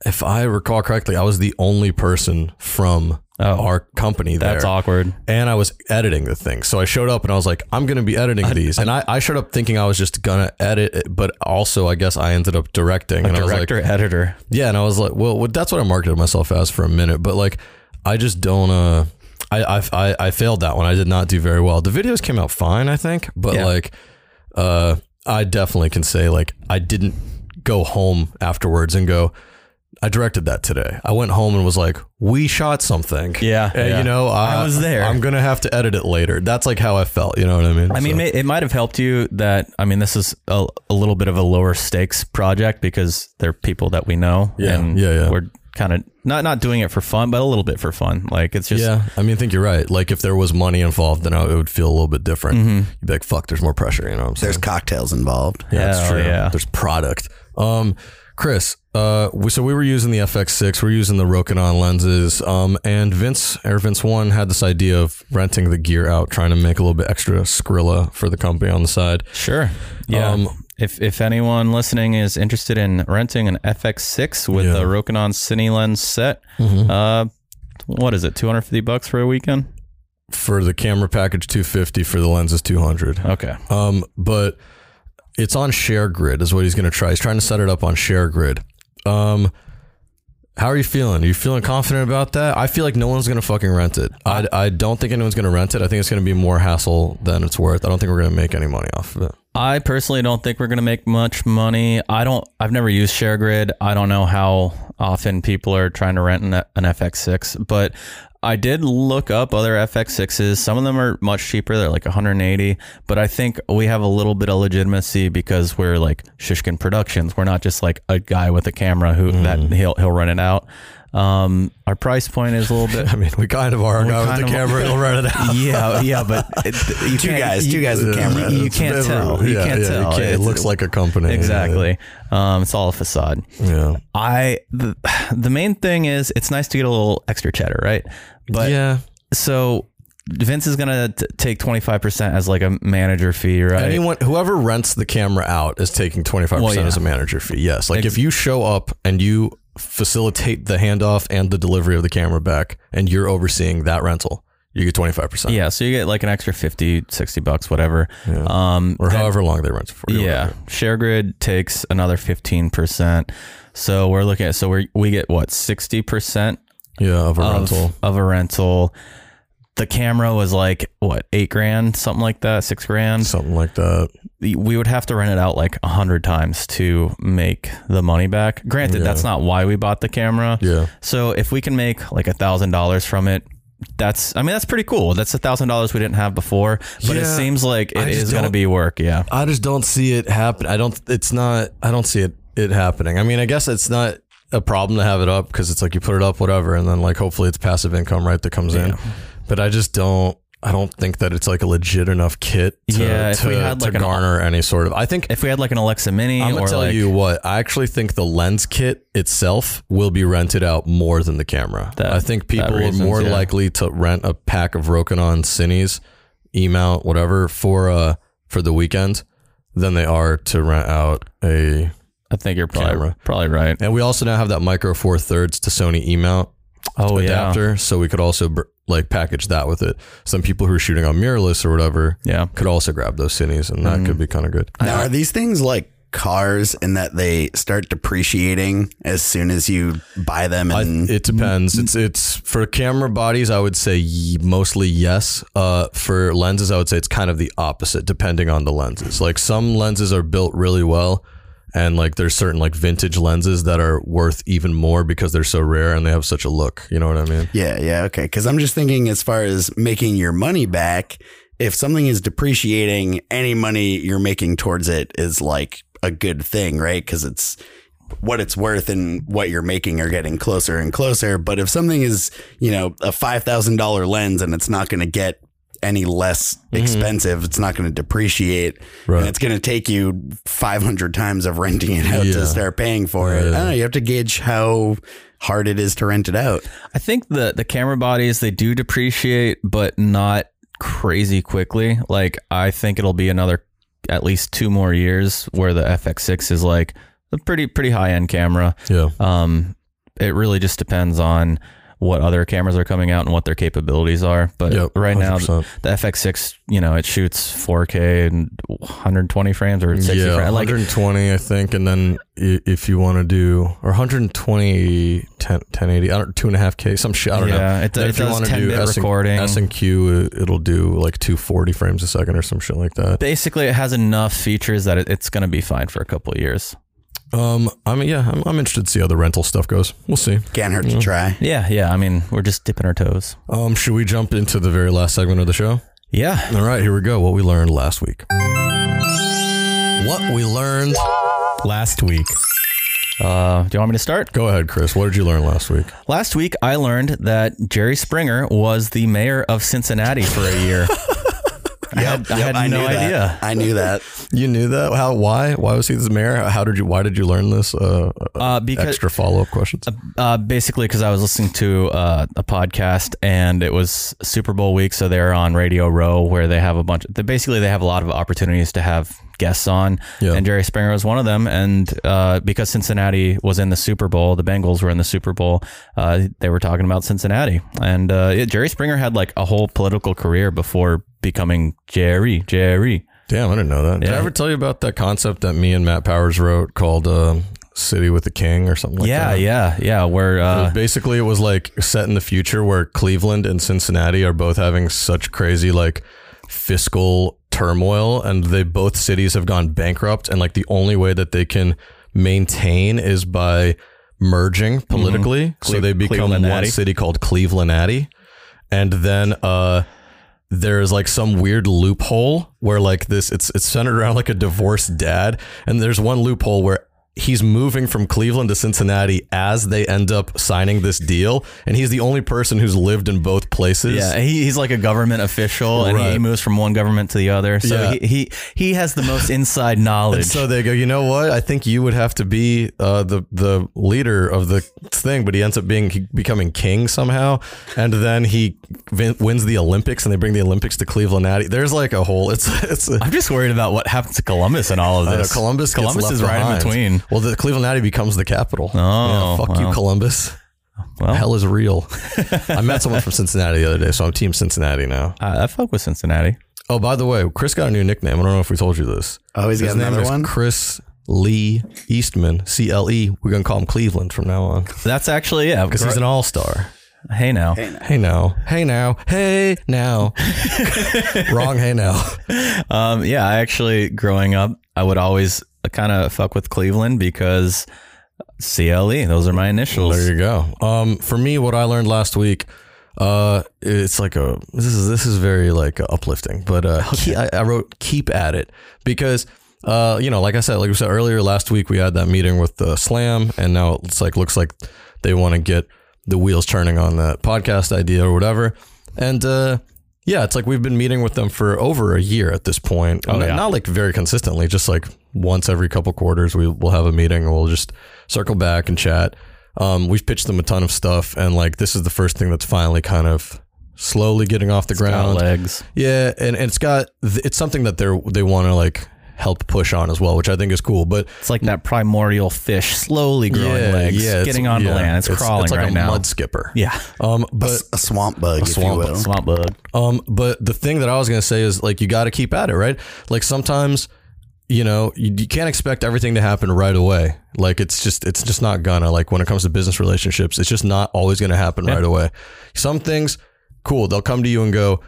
if I recall correctly, I was the only person from our company there. Oh. That's awkward. And I was editing the thing. So I showed up and I was like, I'm going to be editing these. And I, I showed up thinking I was just going to edit it. But also, I guess I ended up directing. And I was like, director editor. yeah, and I was like, well, that's what I marketed myself as for a minute, but like, I just don't. uh I, I I I failed that one. I did not do very well. The videos came out fine, I think, but Yeah. like, uh, I definitely can say like I didn't go home afterwards and go. I directed that today. I went home and was like, "We shot something." Yeah, And, yeah. you know, I was there. I'm gonna have to edit it later. That's like how I felt. You know what I mean? I mean, So- may- it might have helped you that. I mean, this is a, a little bit of a lower stakes project because they're people that we know. Yeah, and yeah, yeah. We're kind of not not doing it for fun, but a little bit for fun. Like it's just yeah, I mean, I think you're right. Like if there was money involved, then I, it would feel a little bit different. Mhm. You'd be like, "Fuck, there's more pressure." You know what I'm saying? There's cocktails involved. Yeah, that's true. yeah. There's product. Um, Chris, uh, we, so we were using the FX6, we are using the Rokinon lenses, um, and Vince, Air Vince One had this idea of renting the gear out, trying to make a little bit extra Skrilla for the company on the side. Sure. Yeah. Um, if if anyone listening is interested in renting an FX6 with Yeah. a Rokinon Cine lens set, Mhm. uh, what is it? 250 bucks for a weekend? For the camera package, two fifty. For the lenses, two hundred. Okay. Um, but it's on ShareGrid, is what he's going to try. He's trying to set it up on ShareGrid. Um, how are you feeling? Are you feeling confident about that? I feel like no one's going to fucking rent it. I, I don't think anyone's going to rent it. I think it's going to be more hassle than it's worth. I don't think we're going to make any money off of it. I personally don't think we're going to make much money. I don't. I've never used ShareGrid. I don't know how often people are trying to rent an, an FX6, but I did look up other FX6s. Some of them are much cheaper. They're like 180, but I think we have a little bit of legitimacy because we're like Shishkin Productions. We're not just like a guy with a camera who that mm. he'll he'll rent it out. Um, our price point is a little bit. I mean, we kind of are a guy with the camera. He'll rent it out. Yeah, yeah, but it, you Two guys, you- two guys with you- cameras. You, can't tell. You can't yeah, you tell. can't. It looks like a company. Exactly. Um, it's all a facade. Yeah. I the, the main thing is it's nice to get a little extra cheddar, right? But yeah. So Vince is gonna t- take twenty five percent as like a manager fee, right? Anyone, whoever rents the camera out is taking 25% as a manager fee. Yes. Like if you show up and you facilitate the handoff and the delivery of the camera back and you're overseeing that rental, you get 25%. Yeah, so you get like an extra 50, 60 bucks, whatever. Um, Or however long they rent for. you, Yeah, ShareGrid takes another fifteen percent. So we're looking at so we we get what sixty percent. Yeah, of a rental. of a rental. The camera was like what eight grand, something like that, six grand, something like that. We would have to rent it out like a hundred times to make the money back. Granted, Yeah. that's not why we bought the camera. Yeah. So if we can make like a thousand dollars from it, that's I mean that's pretty cool. That's a thousand dollars we didn't have before, but it seems like it is going to be work. Yeah. I just don't see it happen. I don't. It's not. I don't see it. It happening. I mean, I guess it's not a problem to have it up because it's like you put it up, whatever, and then like hopefully it's passive income, right? That comes in. But I just don't. I don't think that it's like a legit enough kit. To, Yeah, if to, we had, to like, an- garner any sort of. I think if we had like an Alexa Mini I'm gonna tell like you what. I actually think the lens kit itself will be rented out more than the camera. I think people reasons, are more yeah. likely to rent a pack of Rokinon Cines, E mount, whatever, for uh for the weekend than they are to rent out a. I think you're probably camera. probably right. And we also now have that micro four thirds to Sony E mount Oh, yeah. adapter, so we could also br- like package that with it. Some people who are shooting on mirrorless or whatever, yeah, could also grab those Cines, and that Mm. could be kind of good. Now, are these things like cars in that they start depreciating as soon as you buy them? And It depends. It's it's for camera bodies. I would say mostly yes. Uh, for lenses, I would say it's kind of the opposite, depending on the lenses. Like some lenses are built really well, and like there's certain like vintage lenses that are worth even more because they're so rare and they have such a look. You know what I mean? Yeah, yeah, okay. Because I'm just thinking, as far as making your money back, if something is depreciating, any money you're making towards it is like a good thing, right? Because it's what it's worth and what you're making are getting closer and closer. But if something is, you know, a five thousand dollar lens and it's not going to get any less expensive, it's not going to depreciate, Right. and it's going to take you 500 times of renting it out Yeah. to start paying for it. I don't know. You have to gauge how hard it is to rent it out. I think the the camera bodies they do depreciate, but not crazy quickly. Like I think it'll be another at least two more years where the FX6 is like a pretty pretty high end camera. Yeah. Um, it really just depends on what other cameras are coming out and what their capabilities are. But Yep, right now, 100%. the FX6, you know, it shoots 4K and 120 frames or 60 yeah, frames. Like 120, I think, and then if you want to do or 120, 10, 1080, I don't two and a half k, some shit. I don't know. Yeah, it- Then it if you does wanna 10 do bit S and, recording. S and Q, uh, it'll do like 240 frames a second or some shit like that. basically, it has enough features that it, it's going to be fine for a couple of years. Um, I mean, yeah, I'm, I'm interested to see how the rental stuff goes. We'll see. Can't hurt to try. Yeah, yeah. I mean, we're just dipping our toes. Um, should we jump into the very last segment of the show? Yeah. All right, here we go. What we learned last week. What we learned last week. Uh, do you want me to start? Go ahead, Chris. What did you learn last week? Last week, I learned that Jerry Springer was the mayor of Cincinnati for a year. I had, I Yep, had no knew that. idea. I knew that. You knew that? How? Why? Why was he the mayor? How did you? Why did you learn this? Uh, Uh, because extra follow up questions. uh, basically because I was listening to uh, a podcast and it was Super Bowl week, so they're on Radio Row where they have a bunch. They basically they have a lot of opportunities to have guests on, Yeah. and Jerry Springer was one of them. And uh, because Cincinnati was in the Super Bowl, the Bengals were in the Super Bowl. Uh, they were talking about Cincinnati, and uh, yeah, Jerry Springer had like a whole political career before becoming Jerry. Jerry. Damn, I didn't know that. Did I Yeah. ever tell you about that concept that me and Matt Powers wrote called uh, "City with the King" or something like yeah, that? yeah, yeah. Yeah. Where It was uh, basically, it was like set in the future where Cleveland and Cincinnati are both having such crazy like fiscal turmoil, and they both cities have gone bankrupt, and like the only way that they can maintain is by merging politically. So Cle- they become one Clevelandati. city called Clevelandati, and then uh, there's like some weird loophole where like this it's it's centered around like a divorced dad and there's one loophole where he's moving from Cleveland to Cincinnati as they end up signing this deal and he's the only person who's lived in both places Yeah, he, he's like a government official, and he, Right. he moves from one government to the other. So Yeah. he, he he has the most inside knowledge. And so they go, you know what? I think you would have to be uh, the the leader of the thing, but he ends up being becoming king somehow, and then he vin- wins the Olympics, and they bring the Olympics to Cleveland. There's like a whole. It's it's. A, I'm just worried about what happens to Columbus and all of know, this. Columbus. Columbus is right behind. in between. Well, the Clevelandati becomes the capital. Oh, yeah, fuck you. Columbus. Well, Hell is real. I met someone from Cincinnati the other day, so I'm Team Cincinnati now. I, I fuck with Cincinnati. Oh, by the way, Chris got a new nickname. I don't know if we told you this. Oh, he's His got name another is one? Chris Lee Eastman, C L E. We're gonna call him Cleveland from now on That's actually yeah, because he's an all star. hey now. Hey now, hey now, hey now. Wrong. Hey now. Um, yeah, I actually growing up, I would always kind of fuck with Cleveland because CLE. Those are my initials. There you go. Um, for me, what I learned last week, uh, it's like a this is this is very like uplifting. But uh, ke- I, I wrote keep at it because uh, you know, like I said, like we said earlier last week, we had that meeting with the Slam, and now it's like looks like they want to get the wheels turning on that podcast idea or whatever. And uh, yeah, it's like we've been meeting with them for over a year at this point. Oh, yeah. not like very consistently, just like once every couple quarters, we will have a meeting and we'll just circle back and chat. Um, we've pitched them a ton of stuff, and like this is the first thing that's finally kind of slowly getting off the Got ground. legs. Yeah, and, and it's got it's something that they're they want to like help push on as well, which I think is cool. But It's like that primordial fish slowly growing yeah, legs, yeah, getting onto yeah, land. It's, crawling it's like right a now. mud skipper. Yeah, Um, but a swamp bug, if swamp you bug. will. swamp bug. Um, but the thing that I was gonna say is like you got to keep at it, right? Like sometimes, you know, you, you can't expect everything to happen right away. Like it's just it's just not gonna. Like when it comes to business relationships, it's just not always gonna happen right away. Some things, cool, they'll come to you and go,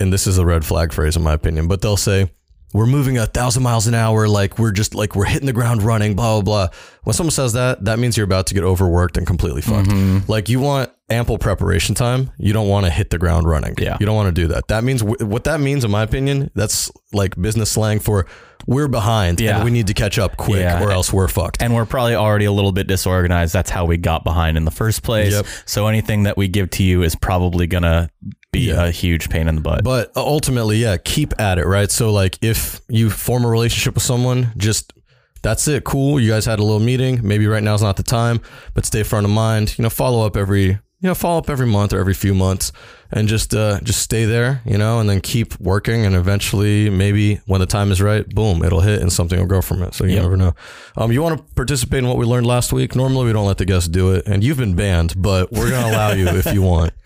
and this is a red flag phrase in my opinion, but they'll say. We're moving a thousand miles an hour, like we're just like we're hitting the ground running, blah blah blah. When someone says that, that means you're about to get overworked and completely fucked. Mm-hmm. Like you want ample preparation time. You don't want to hit the ground running. Yeah. You don't want to do that. That means what that means, in my opinion, that's like business slang for we're behind Yeah. and we need to catch up quick Yeah. or else we're fucked. And we're probably already a little bit disorganized. That's how we got behind in the first place. Yep. So anything that we give to you is probably gonna be Yeah. a huge pain in the butt. But uh, ultimately, yeah, keep at it, right? So like if you form a relationship with someone, just that's it. Cool. You guys had a little meeting. Maybe right now is not the time, but stay front of mind. You know, follow up every you know, follow up every month or every few months and just uh just stay there, you know, and then keep working and eventually maybe when the time is right, boom, it'll hit and something will grow from it. So you Yep. never know. Um you want to participate in what we learned last week? Normally we don't let the guests do it, and you've been banned, but we're gonna allow you if you want.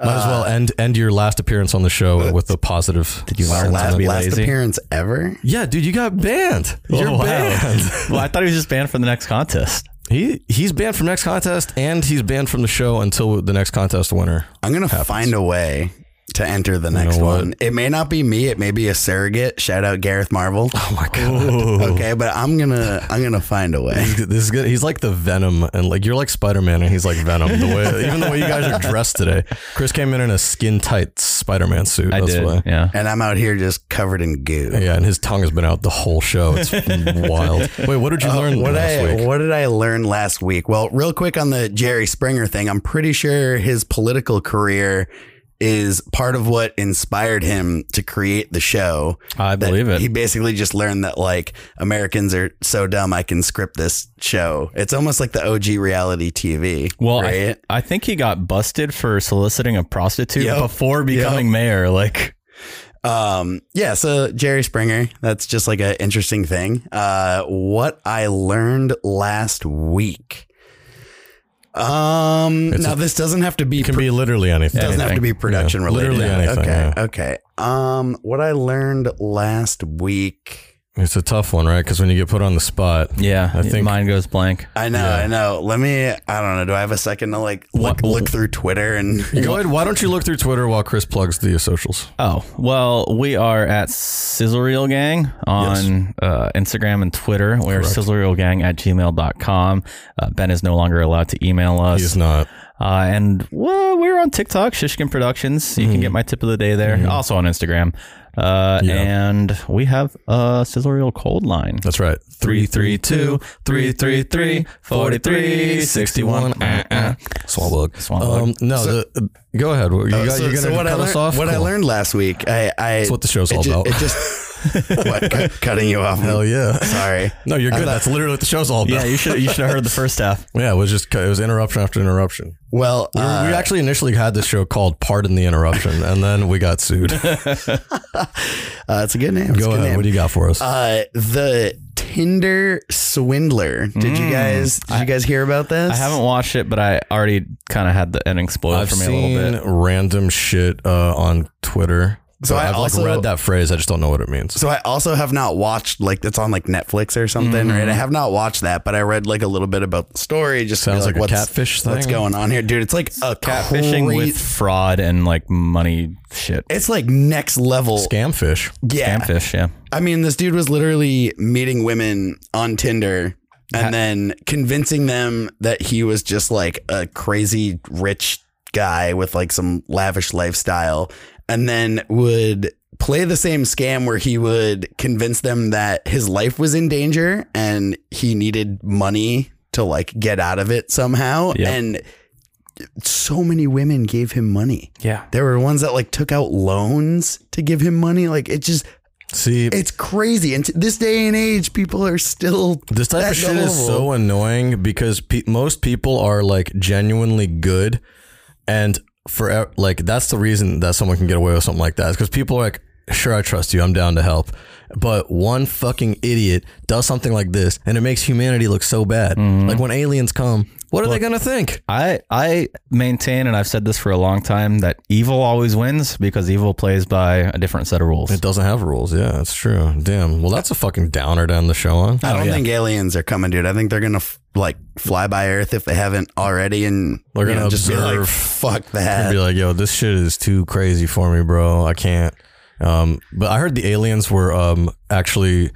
Might as well end end your last appearance on the show with a positive. Did you learn Last, last appearance ever? Yeah, dude, you got banned. You're Oh, wow. banned. well, I thought he was just banned for the next contest. He he's banned from next contest, and he's banned from the show until the next contest winner. I'm gonna find a way to enter the next know one. It may not be me. It may be a surrogate. Shout out Gareth Marvel. Oh my god, Okay, but I'm gonna I'm gonna find a way. this is good. He's like the Venom, and like you're like Spider Man, and he's like Venom. The way even the way you guys are dressed today. Chris came in in a skin tight Spider Man suit. I That's did. why. Yeah. And I'm out here just covered in goo. Yeah, and his tongue has been out the whole show. It's wild. Wait, what did you Uh, learn what last I, week? What did I learn last week? Well, real quick on the Jerry Springer thing, I'm pretty sure his political career is part of what inspired him to create the show. I believe it. He basically just learned that like Americans are so dumb I can script this show. It's almost like the OG reality TV. Well, right? I, I think he got busted for soliciting a prostitute Yep. before becoming Yep. mayor. Like, Um, yeah, so Jerry Springer, that's just like an interesting thing. Uh, what I learned last week. Um, It's now a- this doesn't have to be It can be literally anything. doesn't have to be production Yeah, related. literally anything, Okay. yeah. Okay. Um, what I learned last week. It's a tough one, right? Because when you get put on the spot, yeah, I think mine goes blank. I know, Yeah. I know. Let me. I don't know. Do I have a second to like look, What- look through Twitter and Go ahead. Why don't you look through Twitter while Chris plugs the socials? Oh, well, we are at Sizzle Reel Gang on uh, Instagram and Twitter. We're Correct. sizzlereelgang at gmail.com. Uh, ben is no longer allowed to email us. He's not. Uh, and well, we're on TikTok, Shishkin Productions. You can get my tip of the day there. Also on Instagram. Uh, Yeah. And we have a Sizzle Reel cold line. That's right. 332 333 4361. Uh, Swambug. Swambug. Um, no, So- the, go ahead. You got, Uh, so, you're going so to what I cut learned, us off? What I learned last week, I, I That's what the show's it all ju- about. It just what cut, cutting you off. Hell yeah. Sorry. No, you're good. That's literally what the show's all about. yeah, you should you should have heard the first half. Yeah, it was just it was interruption after interruption. Well, We, were- uh, we actually initially had this show called "Pardon the Interruption," and then we got sued. uh, it's a good name. It's a Go good ahead. name. What do you got for us? Uh, the Tinder swindler. Did you guys? Did you guys hear about this? Mm. I haven't watched it, but I already kind of had the ending spoiled I've for me a seen little bit. random shit uh, on Twitter. So I I've also- like read that phrase. I just don't know what it means. So I also have not watched like it's on like Netflix or something, right? Mm-hmm. I have not watched that, but I read like a little bit about the story. Just Sounds like a what's, catfish What's going on here, dude? It's like a Catfishing with fraud and like money shit. It's like next level. Scamfish. Yeah, Scamfish, yeah. I mean, this dude was literally meeting women on Tinder and then convincing them that he was just like a crazy rich guy with like some lavish lifestyle, and then would play the same scam where he would convince them that his life was in danger and he needed money to like get out of it somehow. Yep. And so many women gave him money. Yeah. There were ones that like took out loans to give him money. Like it just See, it's crazy. And this day and age, people are still This type of shit is so annoying because pe- most people are like genuinely good, and for like that's the reason that someone can get away with something like that is because people are like, sure, I trust you, I'm down to help, but one fucking idiot does something like this, and it makes humanity look so bad. Mm-hmm. Like when aliens come, what are they gonna think? I I maintain, and I've said this for a long time, that evil always wins because evil plays by a different set of rules. It doesn't have rules. Yeah, that's true. Damn. Well, that's a fucking downer to end the show on. I don't oh, yeah. think aliens are coming, dude. I think they're gonna f- like fly by Earth if they haven't already, and They're gonna know, just be like, observe. "Fuck I'd that." be like, yo, this shit is too crazy for me, bro. I can't. Um, but I heard the aliens were um, actually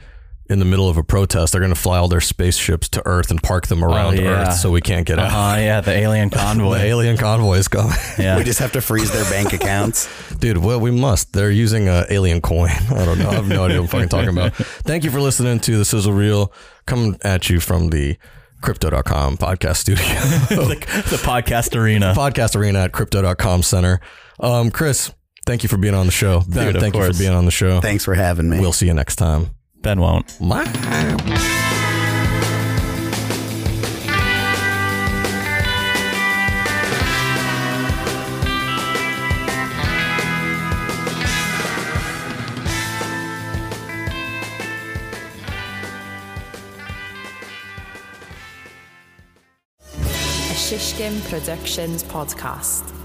in the middle of a protest. They're going to fly all their spaceships to Earth and park them around Oh, yeah. Earth so we can't get out. Uh, yeah, the alien convoy. The convoy. alien convoy is coming. yeah. We just have to freeze their bank accounts. Dude, well, we must. They're using a alien coin. I don't know. I have no idea what I'm fucking talking about. Thank you for listening to the Sizzle Reel coming at you from the crypto.com podcast studio. the, the podcast arena. podcast arena at crypto.com center. Um, Chris, thank you for being on the show. Ben, Dude, of thank you for being on the show. Thanks for having me. We'll see you next time. Ben won't. Bye. A Shishkin Productions podcast.